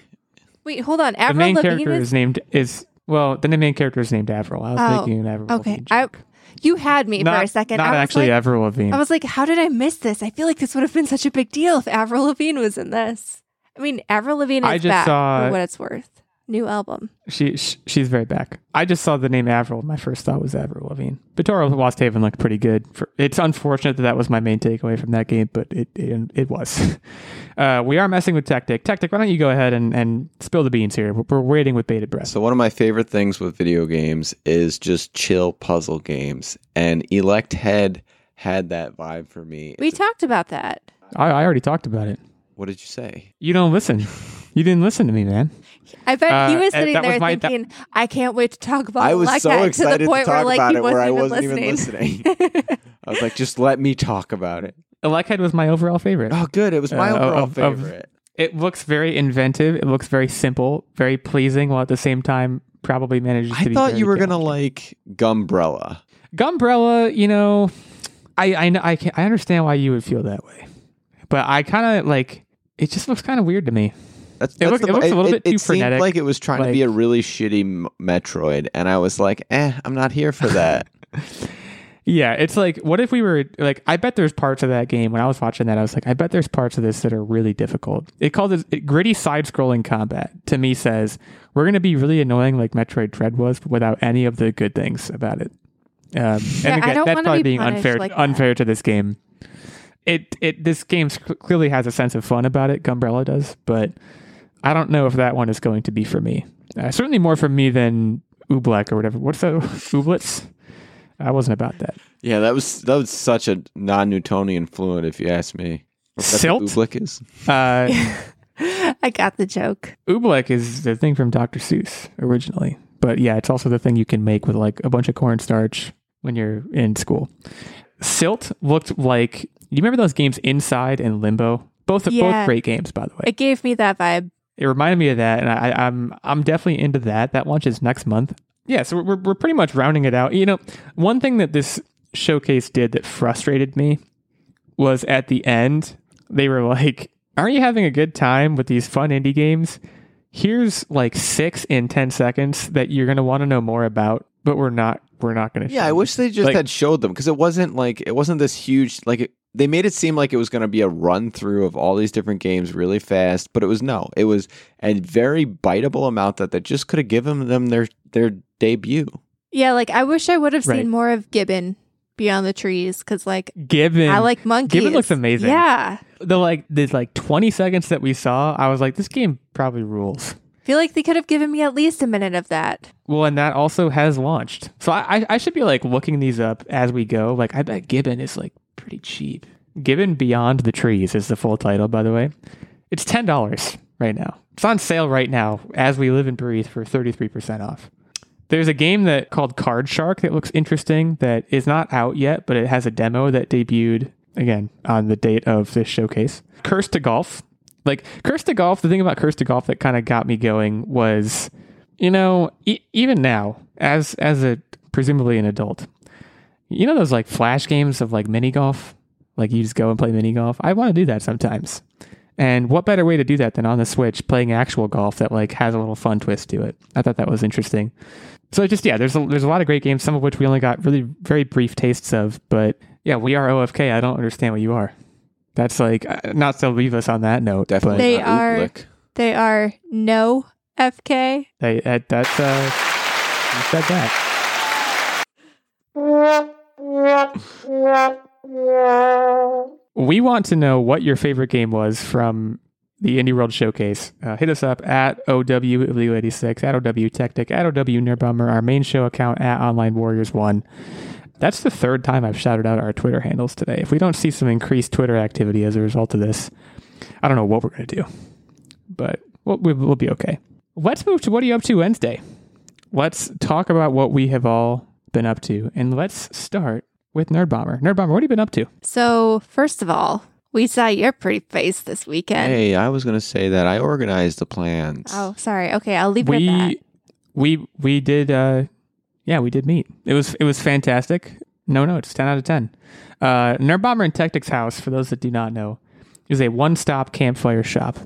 Wait, hold on. The main Lavigne character is is named is well. The main character is named Avril. I was Oh, making an Avril. okay. Lavigne I- joke. You had me not, for a second. Not I was actually like, Avril Lavigne. I was like, how did I miss this? I feel like this would have been such a big deal if Avril Lavigne was in this. I mean, Avril Lavigne is I just back saw- for what it's worth. New album. she, sh she's very back. I just saw the name Avril. My first thought was Avril Lavigne. Batora Lost Haven looked pretty good. For, it's unfortunate that that was my main takeaway from that game, but it it, it was. uh, we are messing with Tactic. Tactic, why don't you go ahead and, and spill the beans here? We're, we're waiting with bated breath. So one of my favorite things with video games is just chill puzzle games, and Elechead had that vibe for me. We It's- talked about that. I, I already talked about it. what did you say? You don't listen. You didn't listen to me, man. I bet he Uh, was uh, sitting that was there my- that- thinking, I can't wait to talk about I was Black so Hat," excited to the point talk where like about he it wasn't, where I wasn't listening. even listening. I was like, just let me talk about it. Elechead was my overall favorite. Oh, good. It was my Uh, overall of- of- favorite. It looks very inventive. It looks very simple, very pleasing, while at the same time probably manages to I thought very you were gonna like Gumbrella. Gumbrella, you know, I I kn- I, can, I understand why you would feel that way, but I kind of like it. Just looks kind of weird to me. That's, It that's look- the- it looks a little bit too it seemed frenetic, like it was trying to be a really shitty Metroid, and I was like, "Eh, I'm not here for that." Yeah, it's like, what if we were like? I bet there's parts of that game when I was watching that. I was like, I bet there's parts of this that are really difficult. It called it, it gritty side-scrolling combat. To me, says we're going to be really annoying like Metroid Dread was, but without any of the good things about it. Um, and Yeah, I again, don't that's wanna probably be being punished unfair like that. unfair to this game. It it this game clearly has a sense of fun about it. Gumbrella does, but I don't know if that one is going to be for me. Uh, certainly more for me than Oobleck or whatever. What's that? Ooblets? I wasn't about that. yeah, that was that was such a non-Newtonian fluid, if you ask me. That's Silt? Oobleck is. Uh, I got the joke. Oobleck is the thing from Dr. Seuss originally, but yeah, it's also the thing you can make with like a bunch of cornstarch when you're in school. Silt looked like you remember those games Inside and Limbo, both Yeah. both great games by the way. It gave me that vibe. It reminded me of that, and I, I'm I'm definitely into that. That launches next month. Yeah, so we're we're pretty much rounding it out. You know, one thing that this showcase did that frustrated me was at the end they were like, "Aren't you having a good time with these fun indie games? Here's like six in ten seconds that you're gonna want to know more about, but we're not we're not gonna." Yeah, I wish they just Like- had showed them because it wasn't like it wasn't this huge like it, they made it seem like it was going to be a run through of all these different games really fast, but it was no. It was a very biteable amount that that just could have given them their their debut. Yeah, like I wish I would have Right. seen more of Gibbon beyond the trees because, like, Gibbon. I like monkeys. Gibbon looks amazing. Yeah, the like the like 20 seconds that we saw. I was like, this game probably rules. Feel like they could have given me at least a minute of that. Well, and that also has launched. So I, I, I should be like looking these up as we go. Like, I bet Gibbon is like pretty cheap. Gibbon Beyond the Trees is the full title, by the way. It's $10 right now. It's on sale right now as we live and breathe for 33% off. There's a game that called Card Shark that looks interesting that is not out yet, but it has a demo that debuted again on the date of this showcase. Cursed to Golf. Like to Golf, the thing about to Golf that kind of got me going was you know, e- even now, as as a presumably an adult, you know those like flash games of like mini golf, like you just go and play mini golf. I want to do that sometimes. And what better way to do that than on the Switch, playing actual golf that like has a little fun twist to it? I thought that was interesting. So just yeah, there's a, there's a lot of great games, some of which we only got really very brief tastes of. But yeah, we are OFK. I don't understand what you are. That's like uh, not to leave us on that note. Definitely They not are- Oobleck. They are no FK. But hey, that, that's uh, you said that. We want to know what your favorite game was from the Indie World Showcase. Uh, hit us up at OW86, at OW Tactic, at OW NerdBomber, our main show account at Online Warriors 1. That's the third time I've shouted out our Twitter handles today. If we don't see some increased Twitter activity as a result of this, I don't know what we're going to do, but we'll, we- we'll be okay. Let's move to what are you up to Wednesday? Let's talk about what we have all been up to, and let's start with Nerd Bomber. Nerd Bomber, what have you been up to? So first of all, we saw your pretty face this weekend. Hey, I was going to say that I organized the plans. Oh, sorry. Okay, I'll leave it at that. we we we did uh yeah we did meet. It was it was fantastic. No no it's 10 out of 10 uh nerd bomber and tactics house for those that do not know is a one-stop campfire shop.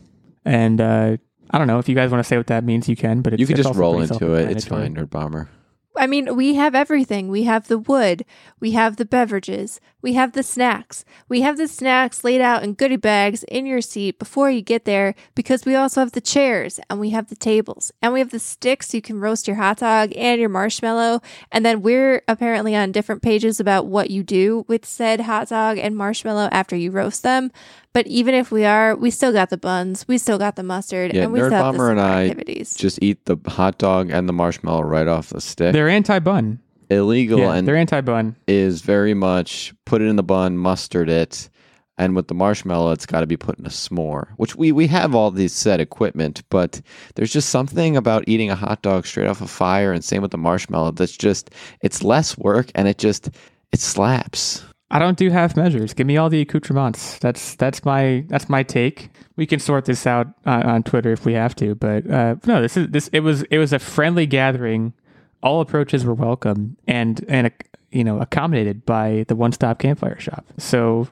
And uh i don't know if you guys want to say what that means you can but it's, you can just roll into it. It's fine, Nerd Bomber. I mean, we have everything. We have the wood, we have the beverages, we have the snacks. We have the snacks laid out in goodie bags in your seat before you get there because we also have the chairs and we have the tables and we have the sticks so you can roast your hot dog and your marshmallow. And then we're apparently on different pages about what you do with said hot dog and marshmallow after you roast them. But even if we are, we still got the buns, we still got the mustard, Yeah, and we Nerd still have the Bomber and I activities. Just eat the hot dog and the marshmallow right off the stick. they're anti-bun Illegal yeah and they're anti-bun is very much put it in the bun, mustard it, and with the marshmallow, it's got to be put in a s'more. Which we we have all these set equipment, but there's just something about eating a hot dog straight off a fire, and same with the marshmallow. That's just it's less work, and it just it slaps. I don't do half measures. Give me all the accoutrements. That's that's my that's my take. We can sort this out on, on Twitter if we have to, but uh, no, this is this. It was it was a friendly gathering. All approaches were welcome and and uh, you know accommodated by the one stop campfire shop. So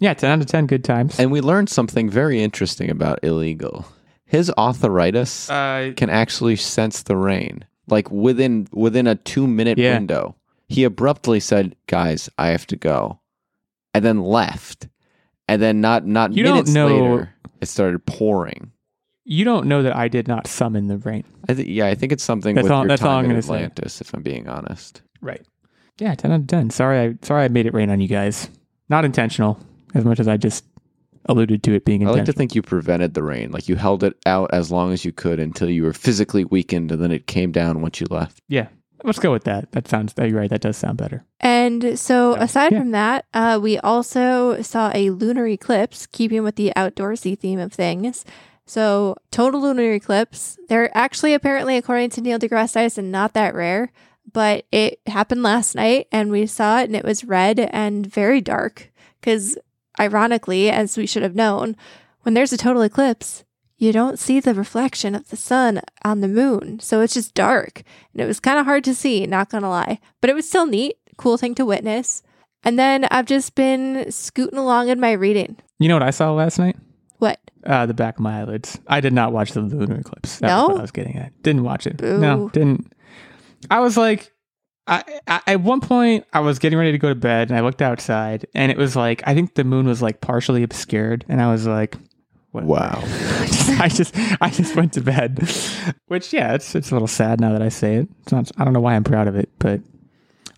yeah, ten out of ten, good times. And we learned something very interesting about illegal. His arthritis Uh, can actually sense the rain. Like within within a two minute Yeah. window, he abruptly said, "Guys, I have to go," and then left. And then not not You don't minutes know- later, it started pouring. you don't know that I did not summon the rain. I th- yeah, I think it's something That's with all- your that's time I'm in gonna say. Atlantis. If I'm being honest, Right. Yeah, ten out of ten. Sorry, I sorry I made it rain on you guys. Not intentional, as much as I just alluded to it being I like to think you prevented the rain. Like you held it out as long as you could until you were physically weakened, and then it came down once you left. yeah, let's go with that. That sounds. You're right. That does sound better. And so, Yeah. aside Yeah. from that, uh, we also saw a lunar eclipse, keeping with the outdoorsy theme of things. So, total lunar eclipse. They're actually, apparently, according to Neil deGrasse Tyson, not that rare, but it happened last night and we saw it and it was red and very dark. Because, ironically, as we should have known, when there's a total eclipse, you don't see the reflection of the sun on the moon. So it's just dark. And it was kind of hard to see, not gonna lie. But it was still neat, cool thing to witness. And then I've just been scooting along in my reading. You know what I saw last night? What? Uh, the back of my eyelids. I did not watch the lunar eclipse. That was No? what I was getting at. Didn't watch it. Boo. No, didn't. I was like, I, I at one point I was getting ready to go to bed, and I looked outside, and it was like I think the moon was like partially obscured, and I was like, what? Wow. I just, I just went to bed, which yeah, it's it's a little sad now that I say it. It's not, I don't know why I'm proud of it, but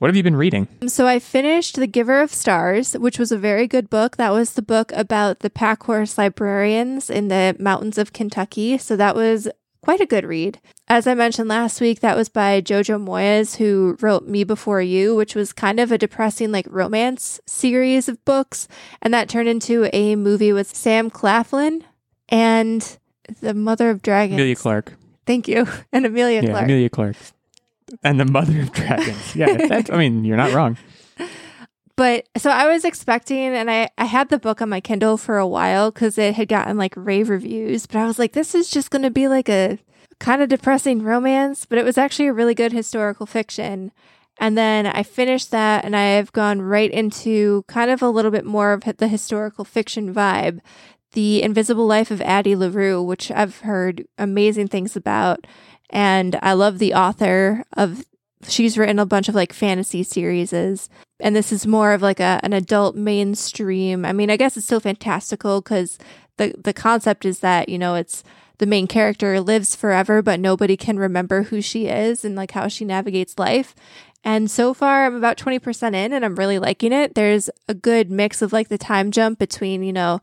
what have you been reading? So I finished The Giver of Stars, which was a very good book. That was the book about the pack horse librarians in the mountains of Kentucky. So that was quite a good read. As I mentioned last week, that was by Jojo Moyes, who wrote Me Before You, which was kind of a depressing like romance series of books. And that turned into a movie with Sam Claflin and the Mother of Dragons. Emilia Clarke. Thank you. And Amelia yeah, Clark. Emilia Clarke, and the Mother of Dragons. Yeah, that's, I mean you're not wrong. But so I was expecting, and I, I had the book on my Kindle for a while because it had gotten like rave reviews. But I was like, this is just going to be like a kind of depressing romance. But it was actually a really good historical fiction. And then I finished that, and I have gone right into kind of a little bit more of the historical fiction vibe. The Invisible Life of Addie LaRue, which I've heard amazing things about. And I love the author of, she's written a bunch of like fantasy series and this is more of like a an adult mainstream. I mean, I guess it's still fantastical because the the concept is that you know it's the main character lives forever, but nobody can remember who she is and like how she navigates life. And so far, I'm about 20% in and I'm really liking it. There's a good mix of like the time jump between, you know,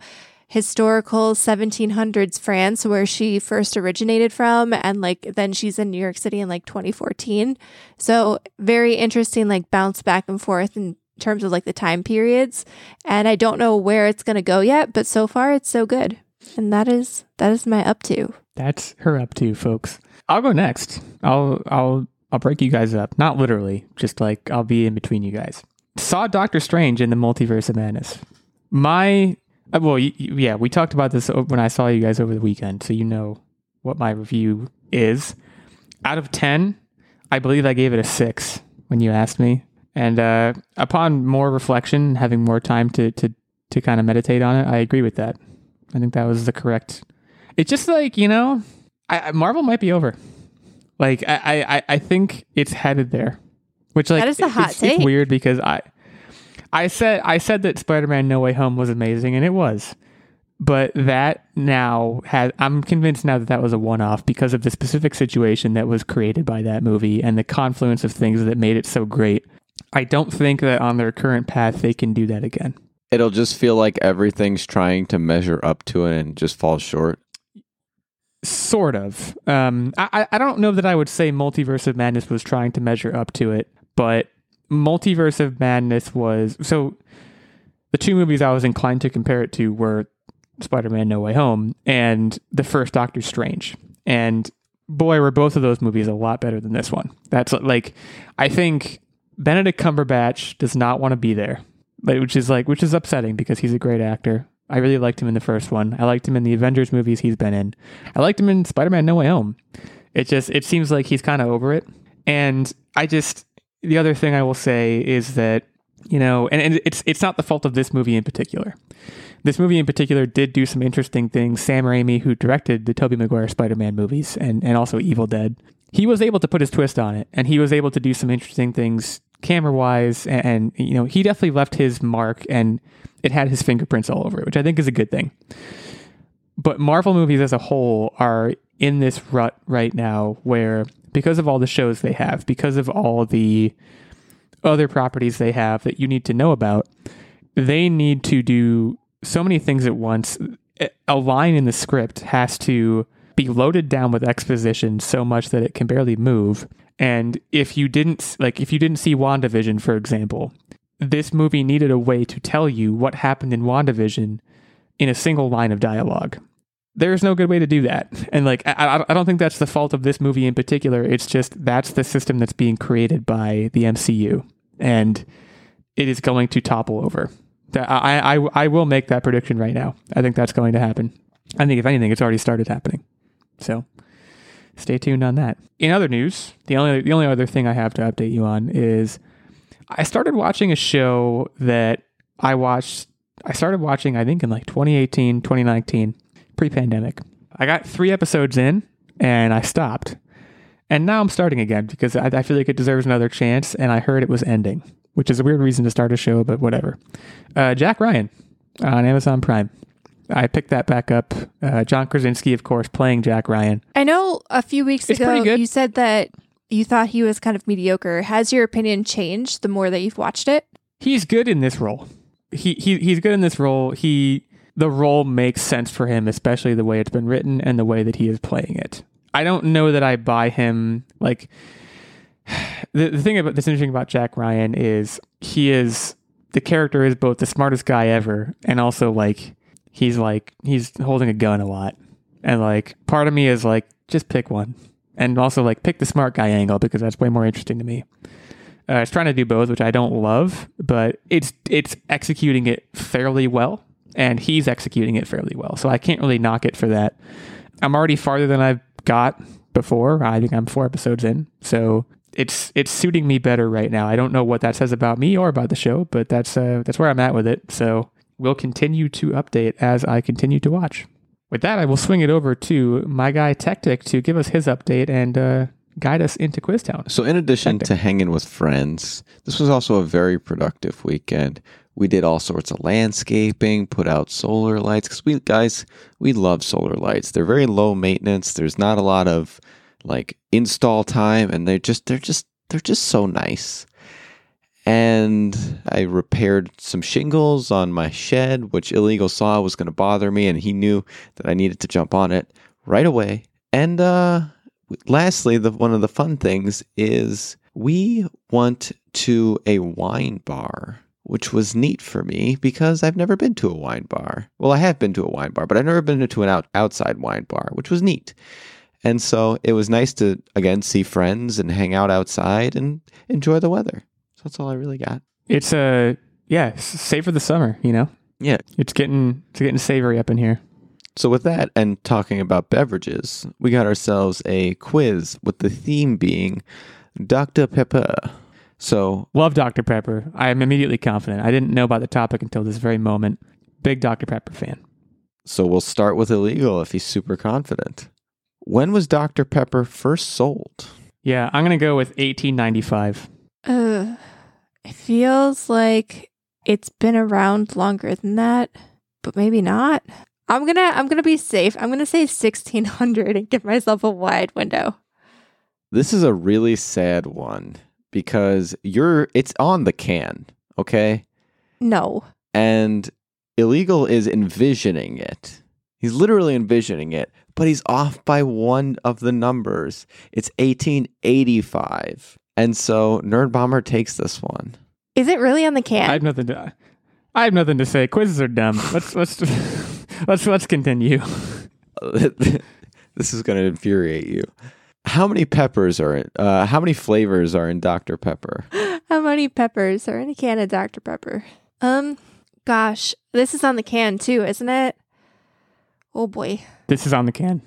historical 1700s France, where she first originated from, and like then she's in New York City in like 2014. So, very interesting, like bounce back and forth in terms of like the time periods. And I don't know where it's going to go yet, but so far it's so good. And that is that is my up to. That's her up to, folks. I'll go next. I'll I'll I'll break you guys up. Not literally, just like I'll be in between you guys. Saw Doctor Strange in the Multiverse of Madness. My uh, well, y- y- yeah, we talked about this when I saw you guys over the weekend, so you know what my review is. Out of ten, I believe I gave it a six when you asked me, and uh, upon more reflection, having more time to to to kind of meditate on it, I agree with that. I think that was the correct. It's just like you know, I, I- Marvel might be over. Like I, I, I- think it's headed there, which like That is a hot it's, it's take. weird because I, I said I said that Spider-Man No Way Home was amazing and it was, but that now has I'm convinced now that that was a one-off because of the specific situation that was created by that movie and the confluence of things that made it so great. I don't think that on their current path they can do that again. It'll just feel like everything's trying to measure up to it and just falls short. Sort of. Um, I, I- I don't know that I would say Multiverse of Madness was trying to measure up to it, but Multiverse of Madness was so. The two movies I was inclined to compare it to were Spider-Man: No Way Home and the first Doctor Strange, and boy, were both of those movies a lot better than this one. That's like, I think Benedict Cumberbatch does not want to be there. which is like which is upsetting because he's a great actor. I really liked him in the first one. I liked him in the Avengers movies he's been in. I liked him in Spider-Man No Way Home. It just it seems like he's kind of over it. And I just the other thing I will say is that you know, and, and it's it's not the fault of this movie in particular. This movie in particular did do some interesting things. Sam Raimi, who directed the Tobey Maguire Spider-Man movies and and also Evil Dead, he was able to put his twist on it, and he was able to do some interesting things camera wise, and, and you know, he definitely left his mark, and it had his fingerprints all over it, which I think is a good thing. But Marvel movies as a whole are in this rut right now where because of all the shows they have, because of all the other properties they have that you need to know about, they need to do so many things at once. A line in the script has to be loaded down with exposition so much that it can barely move. And if you didn't like if you didn't see WandaVision, for example, this movie needed a way to tell you what happened in WandaVision in a single line of dialogue. There's no good way to do that. And like I, I don't think that's the fault of this movie in particular. It's just that's the system that's being created by the MCU. And it is going to topple over. I, I, I will make that prediction right now. I think that's going to happen. I think if anything, it's already started happening. So stay tuned on that. In other news, the only the only other thing I have to update you on is I started watching a show that I watched I started watching I think in like 2018, 2019, pre-pandemic. I got 3 episodes in and I stopped. And now I'm starting again because I, I feel like it deserves another chance and I heard it was ending, which is a weird reason to start a show, but whatever. Uh, Jack Ryan on Amazon Prime. I picked that back up. Uh, John Krasinski, of course, playing Jack Ryan. I know a few weeks It's ago you said that you thought he was kind of mediocre. Has your opinion changed the more that you've watched it? He's good in this role. He, he he's good in this role. He the role makes sense for him, especially the way it's been written and the way that he is playing it. I don't know that I buy him like the, the thing about that's interesting about Jack Ryan is he is the character is both the smartest guy ever and also like he's like he's holding a gun a lot. And like part of me is like just pick one. And also like pick the smart guy angle because that's way more interesting to me. Uh, it's trying to do both, which I don't love, but it's it's executing it fairly well, and he's executing it fairly well. So I can't really knock it for that. I'm already farther than I've got before. I think I'm four episodes in, so it's it's suiting me better right now. I don't know what that says about me or about the show, but that's uh, that's where I'm at with it. So we'll continue to update as I continue to watch. With that, I will swing it over to my guy Tactic to give us his update and uh, guide us into Quiztown. So, in addition to hanging with friends, this was also a very productive weekend. We did all sorts of landscaping, put out solar lights because we guys we love solar lights. They're very low maintenance. There's not a lot of like install time, and they're just they're just they're just so nice. And I repaired some shingles on my shed, which illegal saw was going to bother me, and he knew that I needed to jump on it right away. And uh, lastly, the one of the fun things is we went to a wine bar, which was neat for me because I've never been to a wine bar. Well, I have been to a wine bar, but I've never been to an out- outside wine bar, which was neat. And so it was nice to again see friends and hang out outside and enjoy the weather. So that's all I really got. It's uh yeah, save for the summer, you know. Yeah. It's getting it's getting savory up in here. So with that and talking about beverages, we got ourselves a quiz with the theme being Dr. Pepper. So Love Dr. Pepper. I am immediately confident. I didn't know about the topic until this very moment. Big Dr. Pepper fan. so we'll start with illegal if he's super confident. When was Dr. Pepper first sold? Yeah, I'm gonna go with 1895. Uh, it feels like it's been around longer than that, but maybe not. I'm gonna I'm gonna be safe. I'm gonna say 1600 and give myself a wide window. This is a really sad one because you're it's on the can, okay? No. And illegal is envisioning it. He's literally envisioning it, but he's off by one of the numbers. It's 1885. And so Nerd Bomber takes this one. Is it really on the can? I can? have nothing to I have nothing to say. Quizzes are dumb. Let's let's let's let's continue. this is going to infuriate you. How many peppers are in, uh, how many flavors are in Dr. Pepper? How many peppers are in a can of Dr. Pepper? Um, gosh, this is on the can too, isn't it? Oh boy, This is on the can.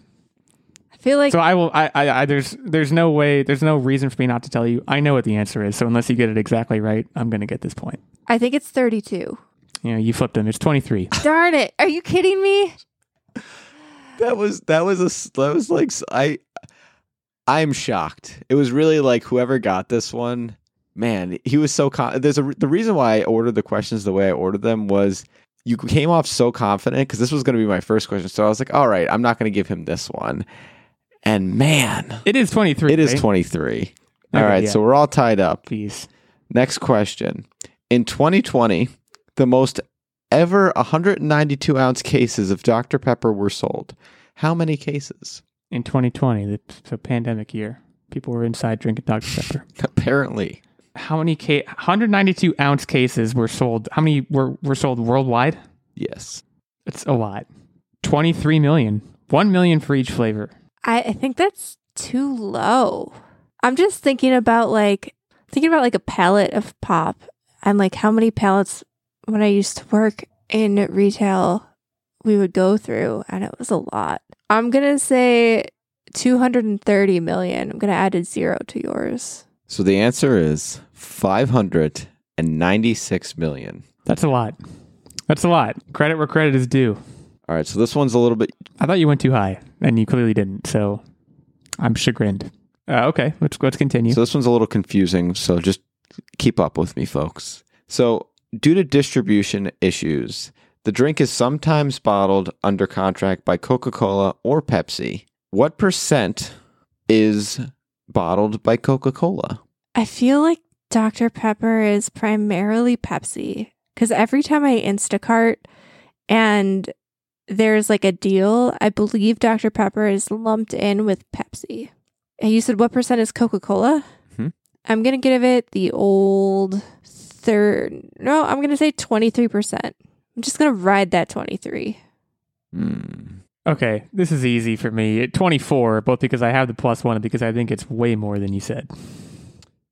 I feel like So I will. I, I, I. There's. There's no way. There's no reason for me not to tell you. I know what the answer is. So unless you get it exactly right, I'm going to get this point. I think it's 32. You know, you flipped him. It's 23. Darn it! Are you kidding me? That was that was a that was like s- I I'm shocked. It was really like whoever got this one, man, he was so con- there's a the reason why I ordered the questions the way I ordered them was you came off so confident because this was going to be my first question. So I was like, all right, I'm not going to give him this one. And man, It is 23. it is right? 23. All Okay, right, yeah. so we're all tied up. Please. Next question. In 2020, the most ever 192 ounce cases of Dr. Pepper were sold. How many cases? In 2020, the so pandemic year, people were inside drinking Dr Pepper. Apparently. How many ca- 192 ounce cases were sold? How many were were sold worldwide? Yes. It's a lot. 23 million. 1 million for each flavor. I, I think that's too low. I'm just thinking about like thinking about like a pallet of pop and like how many pallets when I used to work in retail we would go through and it was a lot. I'm gonna say 230 million. I'm gonna add a zero to yours. So the answer is 596 million. That's a lot. That's a lot. Credit where credit is due. All right, so this one's a little bit I thought you went too high, and you clearly didn't. So I'm chagrined. Uh, okay, let's let's continue. So this one's a little confusing, so just keep up with me, folks. So, due to distribution issues, the drink is sometimes bottled under contract by Coca-Cola or Pepsi. What percent is bottled by Coca-Cola? I feel like Dr. Pepper is primarily Pepsi because every time I Instacart and there's like a deal, I believe Dr. Pepper is lumped in with Pepsi. And you said what percent is Coca Cola? Mhm. I'm going to give it the old third. No, I'm going to say 23%. I'm just going to ride that 23. Hmm. okay, this is easy for me. At 24, both because I have the plus one and because I think it's way more than you said.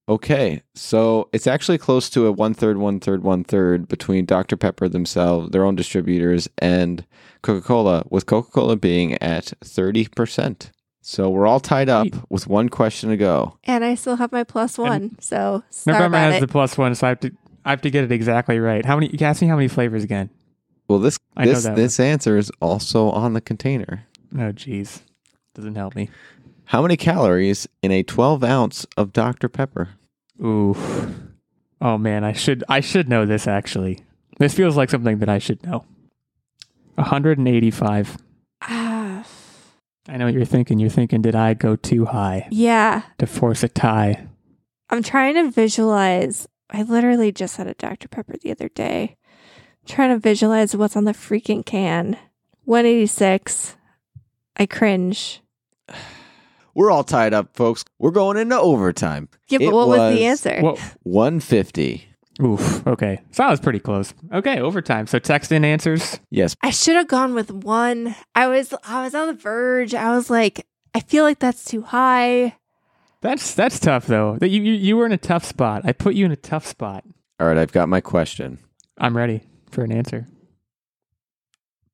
Okay, so it's actually close to a one third, one third, one third between Dr. Pepper themselves, their own distributors, and Coca Cola, with Coca Cola being at 30%. So we're all tied up with one question to go. And I still have my plus one. so Nerd sorry Bomber has it. the plus one, so I have to I have to get it exactly right. How many? You ask me how many flavors again? Well, this I know this that this answer is also on the container. Oh, jeez, doesn't help me. How many calories in a 12 ounce of Dr. Pepper? Ooh. Oh man, I should I should know this actually. This feels like something that I should know. 185. ah, I know what you're thinking. You're thinking, did I go too high yeah. to force a tie? I'm trying to visualize. I literally just had a Dr. Pepper the other day. Trying to visualize what's on the freaking can. 186. I cringe. We're all tied up, folks. We're going into overtime. Yeah, but It what was, was- the answer? Whoa. 150. Oof. Okay. So that was pretty close. Okay, overtime. So text in answers. Yes. I should have gone with one. I was I was on the verge. I was like, I feel like that's too high. That's that's tough though. That you, you you were in a tough spot. I put you in a tough spot. All right, I've got my question. I'm ready for an answer.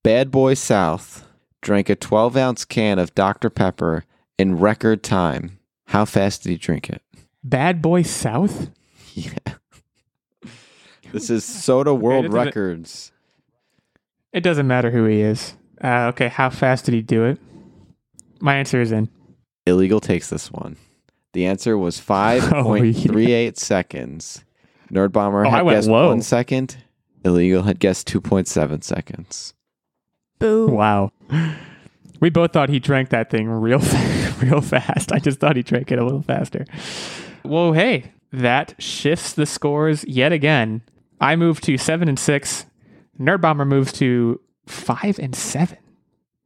Bad Boy South drank a 12 ounce can of Dr. Pepper in record time. How fast did he drink it? Bad Boy South. Yeah. This is Soda World is Records. It doesn't matter who he is. Uh, okay, how fast did he do it? My answer is in. Illegal takes this one. The answer was Oh, 5.38 seconds. Nerd Bomber Oh, had guessed low. one second. Illegal had guessed 2.7 seconds. Boo. Wow. We both thought he drank that thing real, real fast. I just thought he drank it a little faster. Well, hey, that shifts the scores yet again. I move to seven and six. Nerd Bomber moves to five and seven.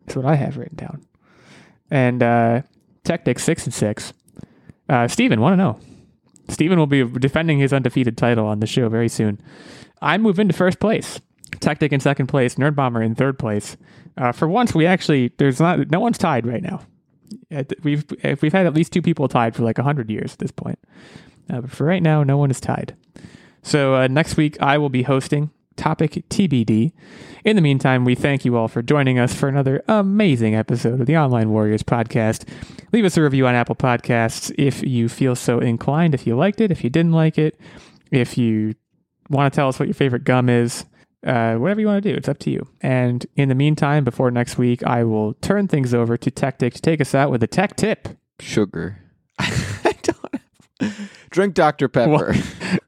That's what I have written down. And uh, Tactic six and six. Uh, Steven, want to know? Steven will be defending his undefeated title on the show very soon. I move into first place. Tactic in second place. Nerd Bomber in third place. Uh, for once, we actually there's not no one's tied right now. Uh, We've if we've had at least two people tied for like hundred years at this point. Uh, but for right now, no one is tied. So uh, next week, I will be hosting topic TBD. In the meantime, we thank you all for joining us for another amazing episode of the Online Warriors podcast. Leave us a review on Apple Podcasts if you feel so inclined, if you liked it, if you didn't like it, if you want to tell us what your favorite gum is. Uh, whatever you want to do, it's up to you. And in the meantime, before next week, I will turn things over to Tactic to take us out with a tech tip. Sugar. I don't. Drink Dr. Pepper. What?